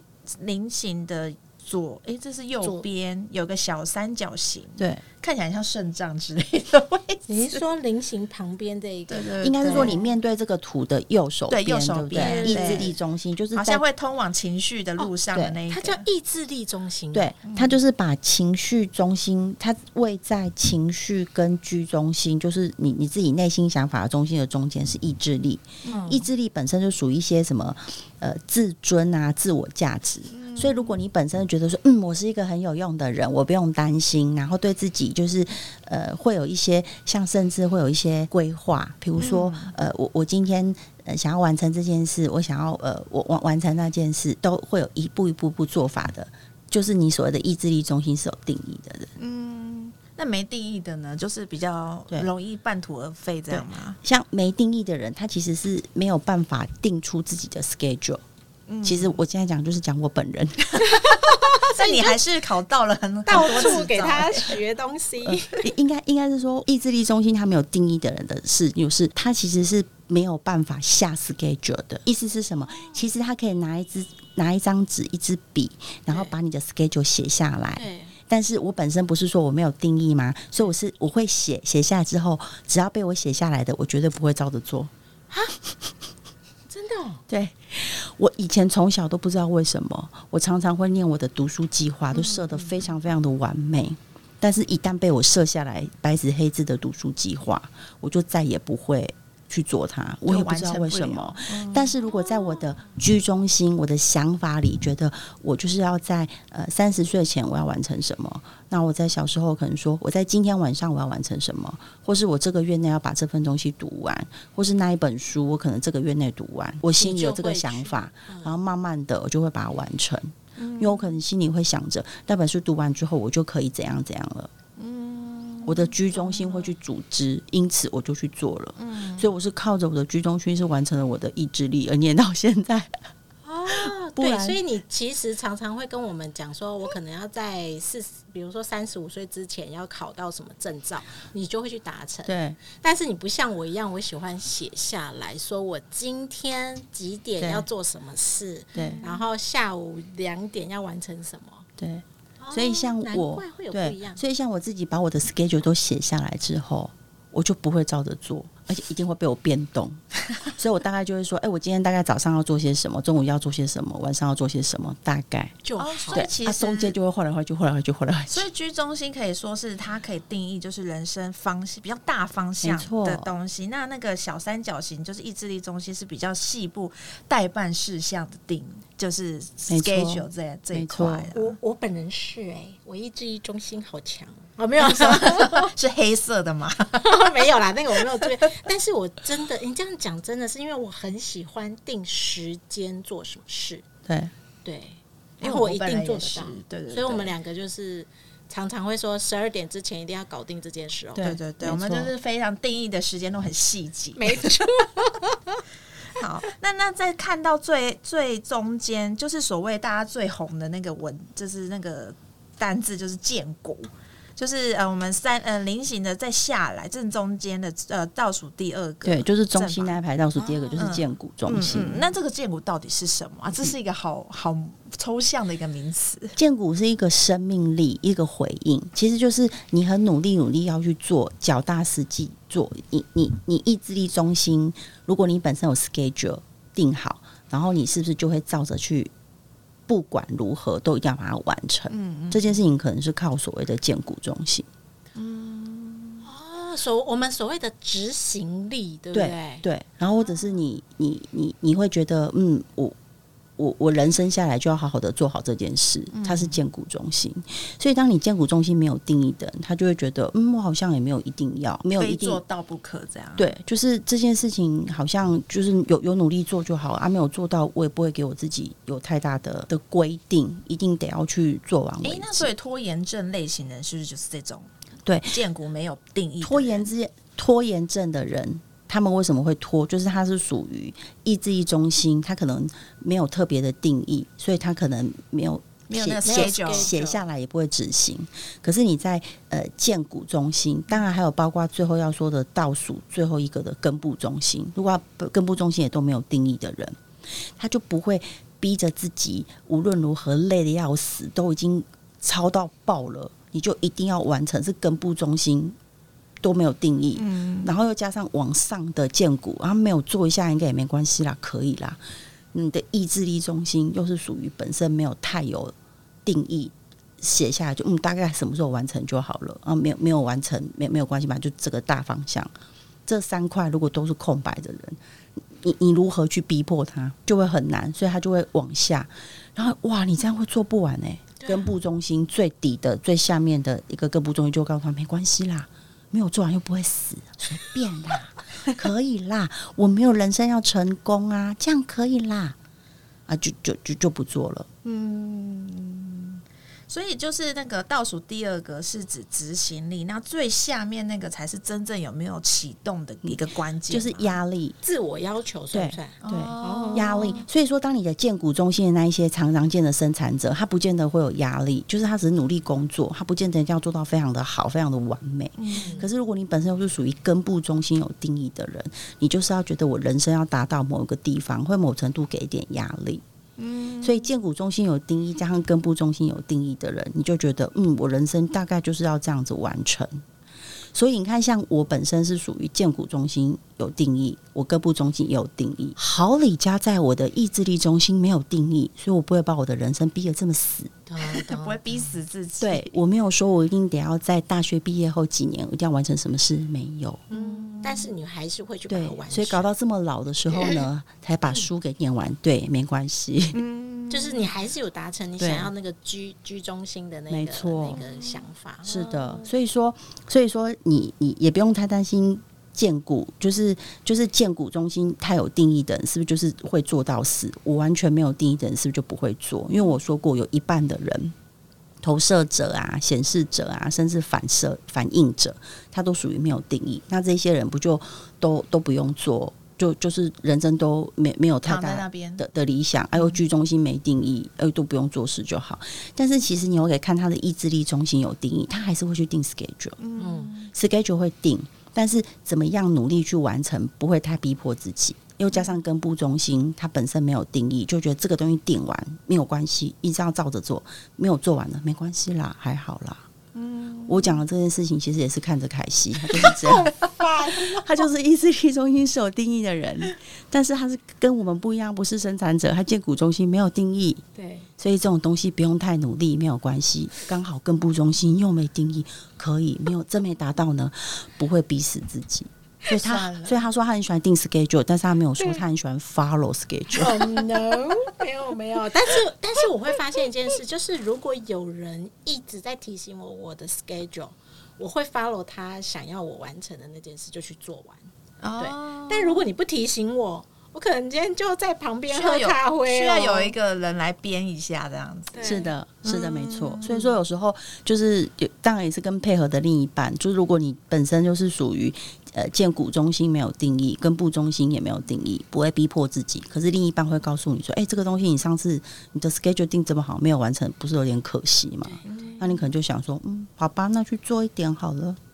菱形的左，哎，这是右边有个小三角形，对，看起来像肾脏之类的位置。你是说菱形旁边的一个？对应该是说你面对这个图的右手边，对右手对对边意志力中心就是好像会通往情绪的路上的哦那一个，它叫意志力中心。对，它就是把情绪中心，它位在情绪跟居中心，就是你你自己内心想法的中心的中间是意志力。嗯意志力本身就属于一些什么呃自尊啊、自我价值。所以，如果你本身觉得说，嗯，我是一个很有用的人，我不用担心，然后对自己就是呃，会有一些像甚至会有一些规划，比如说，呃，我我今天呃想要完成这件事，我想要呃我完完成那件事，都会有一步一步步做法的。就是你所谓的意志力中心是有定义的人，那没定义的呢，就是比较容易半途而废，这样吗？像没定义的人，他其实是没有办法定出自己的 schedule。其实我现在讲就是讲我本人，但你还是考到了很多处给他学东西。应该应该是说意志力中心他没有定义的人的事，就是他其实是没有办法下 schedule 的。意思是什么？其实他可以拿一支拿一张纸、一支笔，然后把你的 schedule 写下来。但是我本身不是说我没有定义吗？所以我是我会写写下来之后，只要被我写下来的，我绝对不会照着做。啊真的哦 对我以前从小都不知道为什么，我常常会念我的读书计划，都设得非常非常的完美。但是，一旦被我设下来白纸黑字的读书计划，我就再也不会去做它。我也不知道为什么。但是如果在我的居中心、我的想法里，觉得我就是要在呃三十岁前我要完成什么，那我在小时候可能说我在今天晚上我要完成什么，或是我这个月内要把这份东西读完，或是那一本书我可能这个月内读完，我心里有这个想法，然后慢慢的我就会把它完成。因为我可能心里会想着那本书读完之后，我就可以怎样怎样了。我的居中心会去组织，因此我就去做了。嗯所以我是靠着我的居中心是完成了我的意志力，而念到现在。哦，对，所以你其实常常会跟我们讲说，我可能要在四十，比如说三十五岁之前要考到什么证照，你就会去达成。对但是你不像我一样，我喜欢写下来说我今天几点要做什么事，对然后下午两点要完成什么。对，所以像我对，。所以像我自己把我的 schedule 都写下来之后，我就不会照着做，而且一定会被我变动。所以我大概就会说，哎、我今天大概早上要做些什么，中午要做些什么，晚上要做些什么，大概就好对，啊，其实中间就会换来换去，换来换去，换来换去。所以居中心可以说是它可以定义就是人生方向比较大方向的东西。那那个小三角形就是意志力中心是比较细部代办事项的定，就是 schedule 这这一块啊我我本人是哎、我意志力中心好强哦，没有 是黑色的吗？没有啦，那个我没有注意。但是我真的，你这样讲真的是因为我很喜欢定时间做什么事，对，对，因为我一定做得到，对对对所以我们两个就是常常会说十二点之前一定要搞定这件事哦。对对对我们就是非常定义的时间都很细节。没错，好，那那在看到最最中间，就是所谓大家最红的那个文，就是那个单字，就是建国。就是呃，我们三呃菱形的再下来正中间的呃倒数第二个，对，就是中心那一排倒数第二个就是嗯建股中心。嗯，那这个建股到底是什么啊？这是一个好好抽象的一个名词。建股是一个生命力，一个回应，其实就是你很努力努力要去做，脚踏实地做。你你你意志力中心，如果你本身有 schedule 定好，然后你是不是就会照着去？不管如何，都一定要把它完成。嗯这件事情可能是靠所谓的建股中心。哦，所我们所谓的执行力，对不对？对，然后或者是你你你你会觉得，嗯，我我我人生下来就要好好的做好这件事，它是建股中心。所以当你建股中心没有定义的人，他就会觉得，嗯，我好像也没有一定要，没有一定做到不可这样。对，就是这件事情好像就是有有努力做就好啊，没有做到，我也不会给我自己有太大的的规定，一定得要去做完为诶，那所以拖延症类型人是不是就是这种？对，建股没有定义，拖延之拖延症的人，他们为什么会拖？就是他是属于意志力中心，他可能没有特别的定义，所以他可能没有没有那写写下来也不会执行。可是你在呃建股中心，当然还有包括最后要说的倒数最后一个的根部中心，如果根部中心也都没有定义的人，他就不会逼着自己无论如何累的要死，都已经超到爆了，你就一定要完成，是根部中心都没有定义，嗯，然后又加上往上的建股，然后没有做一下应该也没关系啦，可以啦。你的意志力中心又是属于本身没有太有定义，写下来就嗯大概什么时候完成就好了啊，没有没有完成没没有关系吧，就这个大方向。这三块如果都是空白的人，你你如何去逼迫他，就会很难，所以他就会往下。然后哇，你这样会做不完哎、根部中心最底的最下面的一个根部中心就告诉他没关系啦，没有做完又不会死，随便啦，可以啦，我没有人生要成功啊，这样可以啦，啊，就就就就不做了。嗯所以就是那个倒数第二个是指执行力，那最下面那个才是真正有没有启动的一个关键嘛，就是压力，自我要求算不算？对哦压力。所以说，当你的建股中心的那一些常常见的生产者，他不见得会有压力，就是他只是努力工作，他不见得一定要做到非常的好、非常的完美。可是如果你本身又是属于根部中心有定义的人，你就是要觉得我人生要达到某一个地方，会某程度给一点压力。嗯，所以建股中心有定义，加上根部中心有定义的人，你就觉得，嗯，我人生大概就是要这样子完成。所以你看，像我本身是属于建股中心有定义，我各部中心也有定义。好李家在我的意志力中心没有定义，所以我不会把我的人生逼得这么死。懂懂 不会逼死自己。对我没有说我一定得要在大学毕业后几年一定要完成什么事，没有。嗯，但是你还是会去把它对完，成，所以搞到这么老的时候呢，才把书给念完。对，没关系。就是你还是有达成你想要那个居居中心的那个那个想法。是的，所以说，所以说你你也不用太担心建股，就是就是建股中心它有定义的人，是不是就是会做到死？我完全没有定义的人，是不是就不会做？因为我说过，有一半的人。投射者啊、显示者啊，甚至反射反应者，他都属于没有定义。那这些人不就都都不用做，就就是人生都没没有太大的的理想，哎呦居中心没定义，哎，都不用做事就好。但是其实你又可以看他的意志力中心有定义，他还是会去定 schedule，嗯，schedule 会定，但是怎么样努力去完成，不会太逼迫自己。又加上根部中心，它本身没有定义，就觉得这个东西定完没有关系，一直要照着做，没有做完了没关系啦，还好啦。嗯，我讲的这件事情其实也是看着凯西，他就是这样，他就是意志力中心是有定义的人，但是他是跟我们不一样，不是生产者，他建股中心没有定义，对，所以这种东西不用太努力，没有关系。刚好根部中心又没定义，可以没有真没达到呢，不会逼死自己。所以他所以他说他很喜欢定 schedule，但是他没有说他很喜欢 follow schedule。哦、no，没有没有，但是但是我会发现一件事，就是如果有人一直在提醒我我的 schedule，我会 follow 他想要我完成的那件事就去做完。对，但如果你不提醒我，我可能今天就在旁边喝需要有咖啡、哦，需要有一个人来编一下这样子。是的，是的，没错。所以说有时候就是有，当然也是跟配合的另一半。就是如果你本身就是属于呃建股中心没有定义，根部中心也没有定义，不会逼迫自己。可是另一半会告诉你说：“哎、这个东西你上次你的 schedule 定这么好，没有完成，不是有点可惜吗？”那你可能就想说：“嗯，好吧，那去做一点好了。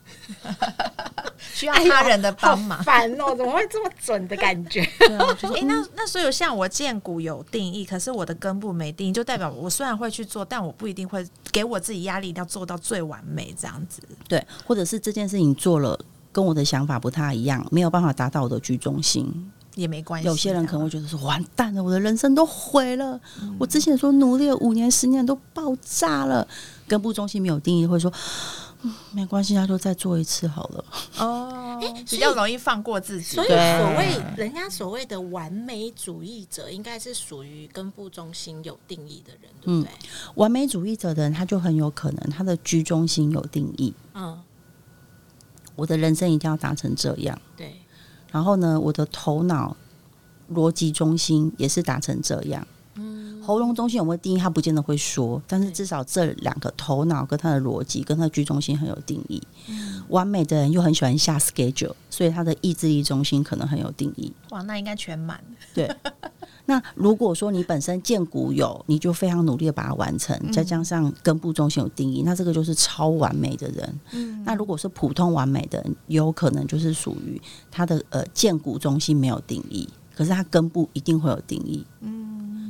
需要他人的帮忙好。烦哦，怎么会这么准的感觉？” 对啊，就是哎、那那所以像我建股有定义，可是我的根部没定义，就代表我虽然会去做，但我不一定会给我自己压力，一定要做到最完美这样子。对，或者是这件事情做了跟我的想法不太一样，没有办法达到我的居中心。也没关系。有些人可能会觉得说完蛋了，我的人生都毁了。我之前说努力了五年、十年都爆炸了。根部中心没有定义，会说。嗯，没关系，那就再做一次好了。哦，比较容易放过自己。所以所谓人家所谓的完美主义者，应该是属于根部中心有定义的人，对不对？完美主义者的人，他就很有可能他的居中心有定义，嗯，我的人生一定要达成这样。对，然后呢，我的头脑逻辑中心也是达成这样。嗯，喉咙中心有没有定义？他不见得会说，但是至少这两个头脑跟他的逻辑跟他的居中心很有定义。嗯完美的人又很喜欢下 schedule，所以他的意志力中心可能很有定义。哇，那应该全满。对，那如果说你本身见骨有，你就非常努力的把它完成，再加上根部中心有定义，那这个就是超完美的人。嗯，那如果是普通完美的人，有可能就是属于他的呃建骨中心没有定义，可是他根部一定会有定义。嗯，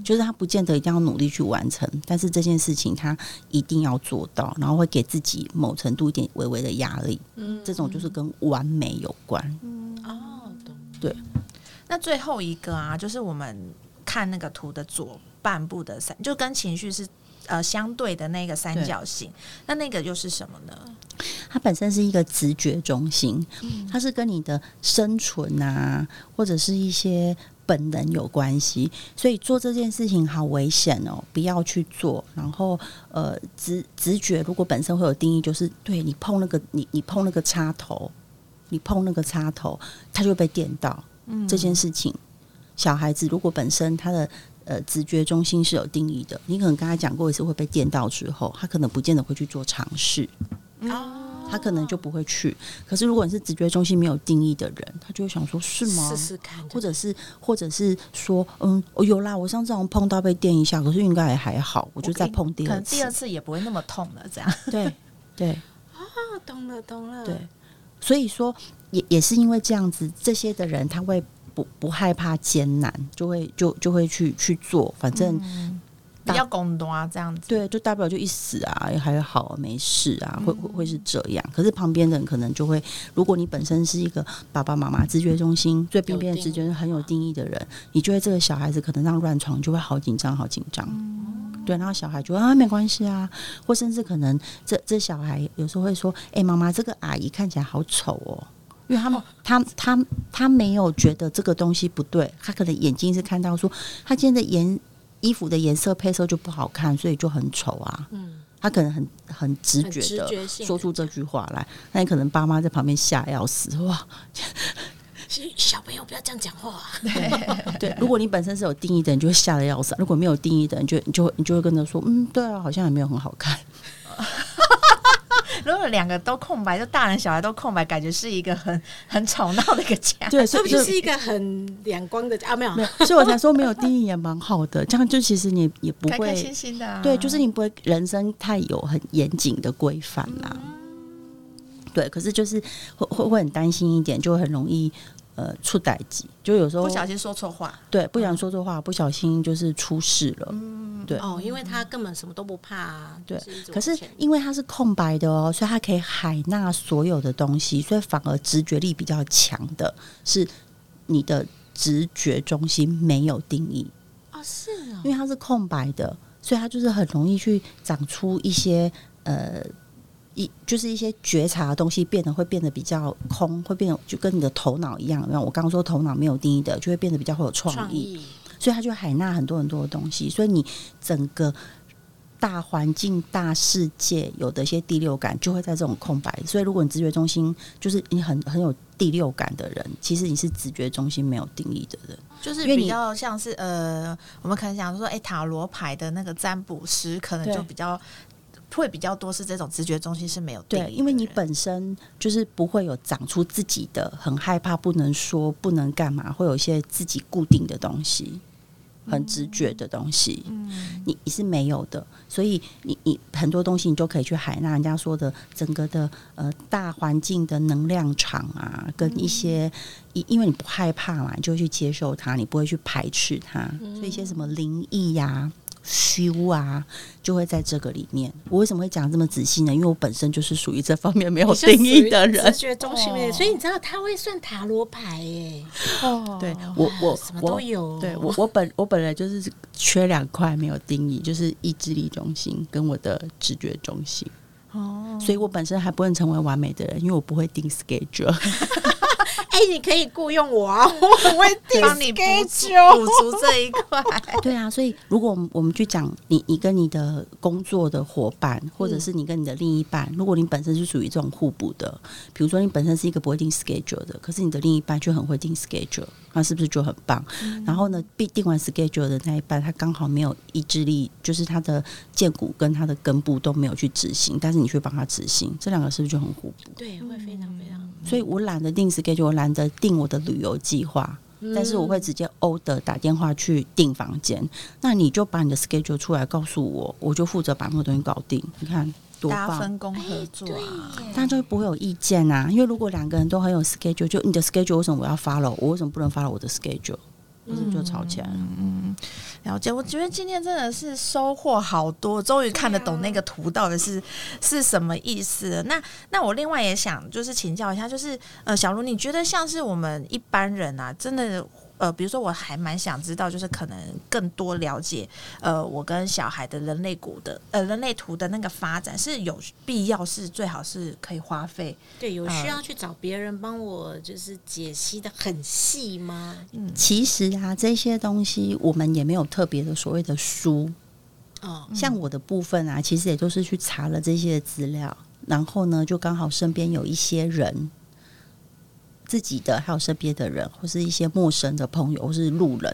就是他不见得一定要努力去完成，但是这件事情他一定要做到，然后会给自己某程度一点微微的压力。嗯这种就是跟完美有关。嗯哦，懂，那最后一个啊，就是我们看那个图的左半部的三，就跟情绪是呃相对的那个三角形。那那个又是什么呢？它本身是一个直觉中心，它是跟你的生存啊，或者是一些本能有关系。所以做这件事情好危险哦，不要去做。然后呃，直直觉如果本身会有定义，就是对你碰那个你你碰那个插头，你碰那个插头，它就会被电到。嗯这件事情，小孩子如果本身他的呃直觉中心是有定义的，你可能跟他讲过一次会被电到之后，他可能不见得会去做尝试。哦，他可能就不会去。可是如果你是直觉中心没有定义的人，他就会想说：是吗？试试看，或者是，或者是说，嗯，哦，有啦，我上次好像碰到被电一下，可是应该也还好，我就再碰第二次。可能第二次也不会那么痛了。这样，对 对啊，懂了，懂了，对，所以说也也是因为这样子，这些的人他会不不害怕艰难，就会就就会去去做，反正、比较拱多啊，这样子。对，就大不了就一死啊，也还好没事啊，会会会是这样。可是旁边的人可能就会，如果你本身是一个爸爸妈妈直觉中心最边边的直觉是很有定义的人，你就会这个小孩子可能让乱闯，就会好紧张，好紧张。对，然后小孩就啊没关系啊，或甚至可能这这小孩有时候会说：“哎、妈妈，这个阿姨看起来好丑哦。”因为他们他他他没有觉得这个东西不对，他可能眼睛是看到说他今天的颜衣服的颜色配色就不好看，所以就很丑啊。嗯，他可能很很直觉的说出这句话来，那你可能爸妈在旁边吓要死哇！小朋友不要这样讲话，啊 对，如果你本身是有定义的，你就会吓得要死；如果没有定义的，你就你就会你就会跟他说，嗯，对啊，好像也没有很好看。如果两个都空白，就大人小孩都空白，感觉是一个很 很吵闹的一个家。对，这所以 就不是一个很两光的啊？没有没，有，所以我才说没有定义也蛮好的，这样就其实你也不会开开心心的、啊。对，就是你不会人生太有很严谨的规范啦。对，可是就是会会会很担心一点，就会很容易呃出歹疾，就有时候不小心说错话。对不想说错话，不小心就是出事了。对哦，因为他根本什么都不怕啊。对是可是因为它是空白的哦，所以它可以海纳所有的东西，所以反而直觉力比较强的是你的直觉中心没有定义，哦，是哦因，为它是空白的，所以它就是很容易去长出一些呃。一就是一些觉察的东西变得会变得比较空，会变得就跟你的头脑一样，有没有？我刚刚说头脑没有定义的，就会变得比较会有创创意，意所以他就海纳很多很多的东西，所以你整个大环境、大世界有的一些第六感就会在这种空白。所以如果你直觉中心就是你很很有第六感的人，其实你是直觉中心没有定义的人。就是比较像是呃，我们可能想说，哎、塔罗牌的那个占卜师可能就比较会比较多是这种直觉中心是没有对，因为你本身就是不会有长出自己的很害怕不能说不能干嘛，会有一些自己固定的东西，很直觉的东西。嗯。你你是没有的，所以你你很多东西你就可以去海纳人家说的整个的呃大环境的能量场啊，跟一些因、因为你不害怕嘛，你就去接受它，你不会去排斥它，所以一些什么灵异呀、虚啊，就会在这个里面。我为什么会讲这么仔细呢？因为我本身就是属于这方面没有定义的人直。觉中心的，哦所以你知道他会算塔罗牌耶，哦对我我什么我都有。对我我本我本来就是缺两块没有定义，就是意志力中心跟我的直觉中心。哦，所以我本身还不能成为完美的人，因为我不会定 schedule。哎、你可以雇佣我啊，我很会定帮你补足 schedule 补足这一块。对啊，所以如果我们我们去讲你你跟你的工作的伙伴，或者是你跟你的另一半，如果你本身是属于这种互补的，比如说你本身是一个不会定 schedule 的，可是你的另一半却很会定 schedule，那是不是就很棒？然后呢，必定完 schedule 的那一半，他刚好没有意志力，就是他的剑骨跟他的根部都没有去执行，但是你却帮他执行，这两个是不是就很互补？对，会非常非常。所以我懒得定 schedule，我懒得定我的旅游计划。但是我会直接 order 打电话去订房间，那你就把你的 schedule 出来告诉我，我就负责把那个东西搞定。你看多大家棒！分工合作啊，大家就不会有意见啊，因为如果两个人都很有 schedule，就你的 schedule 为什么我要 follow，我为什么不能 follow 我的 schedule？就吵起来了？嗯了解。我觉得今天真的是收获好多，终于看得懂那个图到底是是什么意思了。那那我另外也想就是请教一下，就是呃，小卢，你觉得像是我们一般人啊，真的。呃，比如说，我还蛮想知道，就是可能更多了解，呃，我跟小孩的人类骨的，呃，人类图的那个发展是有必要，是最好是可以花费。对，有需要去找别人帮我，就是解析的很细吗？嗯。其实啊，这些东西我们也没有特别的所谓的书，哦，像我的部分啊，其实也都是去查了这些资料，然后呢，就刚好身边有一些人，自己的还有身边的人，或是一些陌生的朋友，或是路人，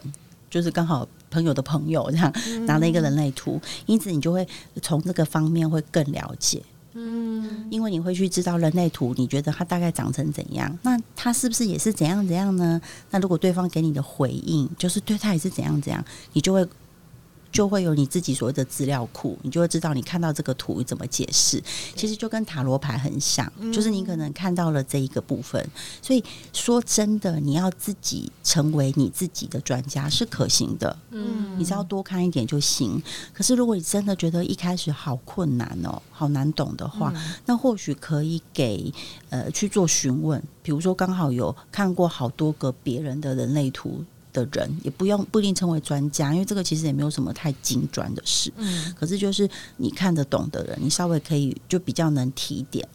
就是刚好朋友的朋友这样拿了一个人类图，因此你就会从这个方面会更了解。嗯，因为你会去知道人类图，你觉得它大概长成怎样？那它是不是也是怎样怎样呢？那如果对方给你的回应就是对他也是怎样怎样，你就会就会有你自己所谓的资料库，你就会知道你看到这个图怎么解释。其实就跟塔罗牌很像，就是你可能看到了这一个部分，所以说真的，你要自己成为你自己的专家是可行的。嗯你只要多看一点就行。可是如果你真的觉得一开始好困难哦，好难懂的话，那或许可以给呃去做询问，比如说刚好有看过好多个别人的人类图。的人也不用不一定称为专家，因为这个其实也没有什么太精专的事。嗯可是就是你看得懂的人，你稍微可以就比较能提点。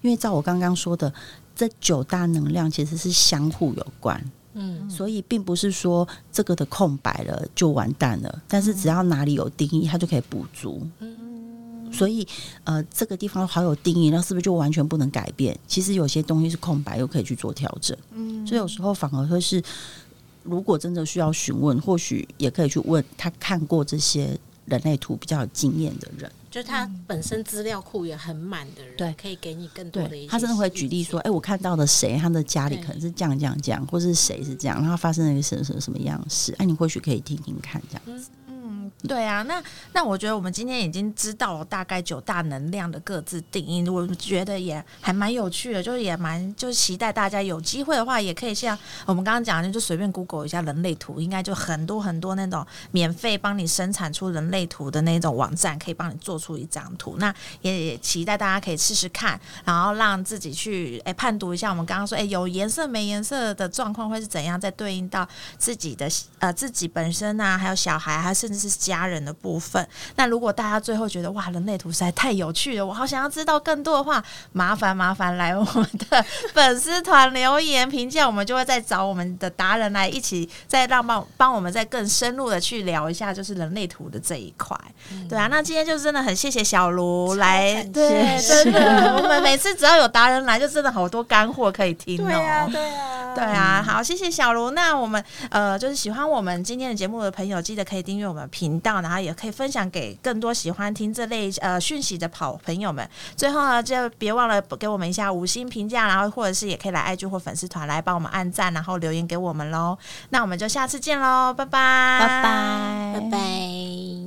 因为照我刚刚说的，这九大能量其实是相互有关。嗯所以并不是说这个的空白了就完蛋了，但是只要哪里有定义，它就可以补足。嗯所以呃，这个地方好有定义，那是不是就完全不能改变？其实有些东西是空白，又可以去做调整。嗯所以有时候反而会是，如果真的需要询问，或许也可以去问他看过这些人类图比较有经验的人。就是他本身资料库也很满的人，对可以给你更多的一些。他真的会举例说，哎、我看到的谁，他的家里可能是这样这样这样，或是谁是这样，然后发生了一个什么什么什么样的事，哎、你或许可以听听看这样子。对啊，那那我觉得我们今天已经知道了大概九大能量的各自定义，我觉得也还蛮有趣的，就是也蛮就是期待大家有机会的话，也可以像我们刚刚讲的，就随便 Google 一下人类图，应该就很多很多那种免费帮你生产出人类图的那种网站，可以帮你做出一张图。那也也期待大家可以试试看，然后让自己去哎判读一下我们刚刚说哎有颜色没颜色的状况会是怎样，再对应到自己的呃自己本身啊，还有小孩，还甚至是家人的部分。那如果大家最后觉得哇，人类图实在太有趣了，我好想要知道更多的话，麻烦麻烦来我们的粉丝团留言评价，我们就会再找我们的达人来一起再让帮帮我们再更深入的去聊一下，就是人类图的这一块。对啊，那今天就真的很谢谢小卢来，真的，我们每次只要有达人来，就真的好多干货可以听哦。对啊，对啊，对啊，好，谢谢小卢。那我们呃，就是喜欢我们今天的节目的朋友，记得可以订阅我们频道，然后也可以分享给更多喜欢听这类呃讯息的跑朋友们。最后呢，就别忘了给我们一下五星评价，然后或者是也可以来 IG 或粉丝团来帮我们按赞，然后留言给我们喽。那我们就下次见喽，拜拜，拜拜拜拜。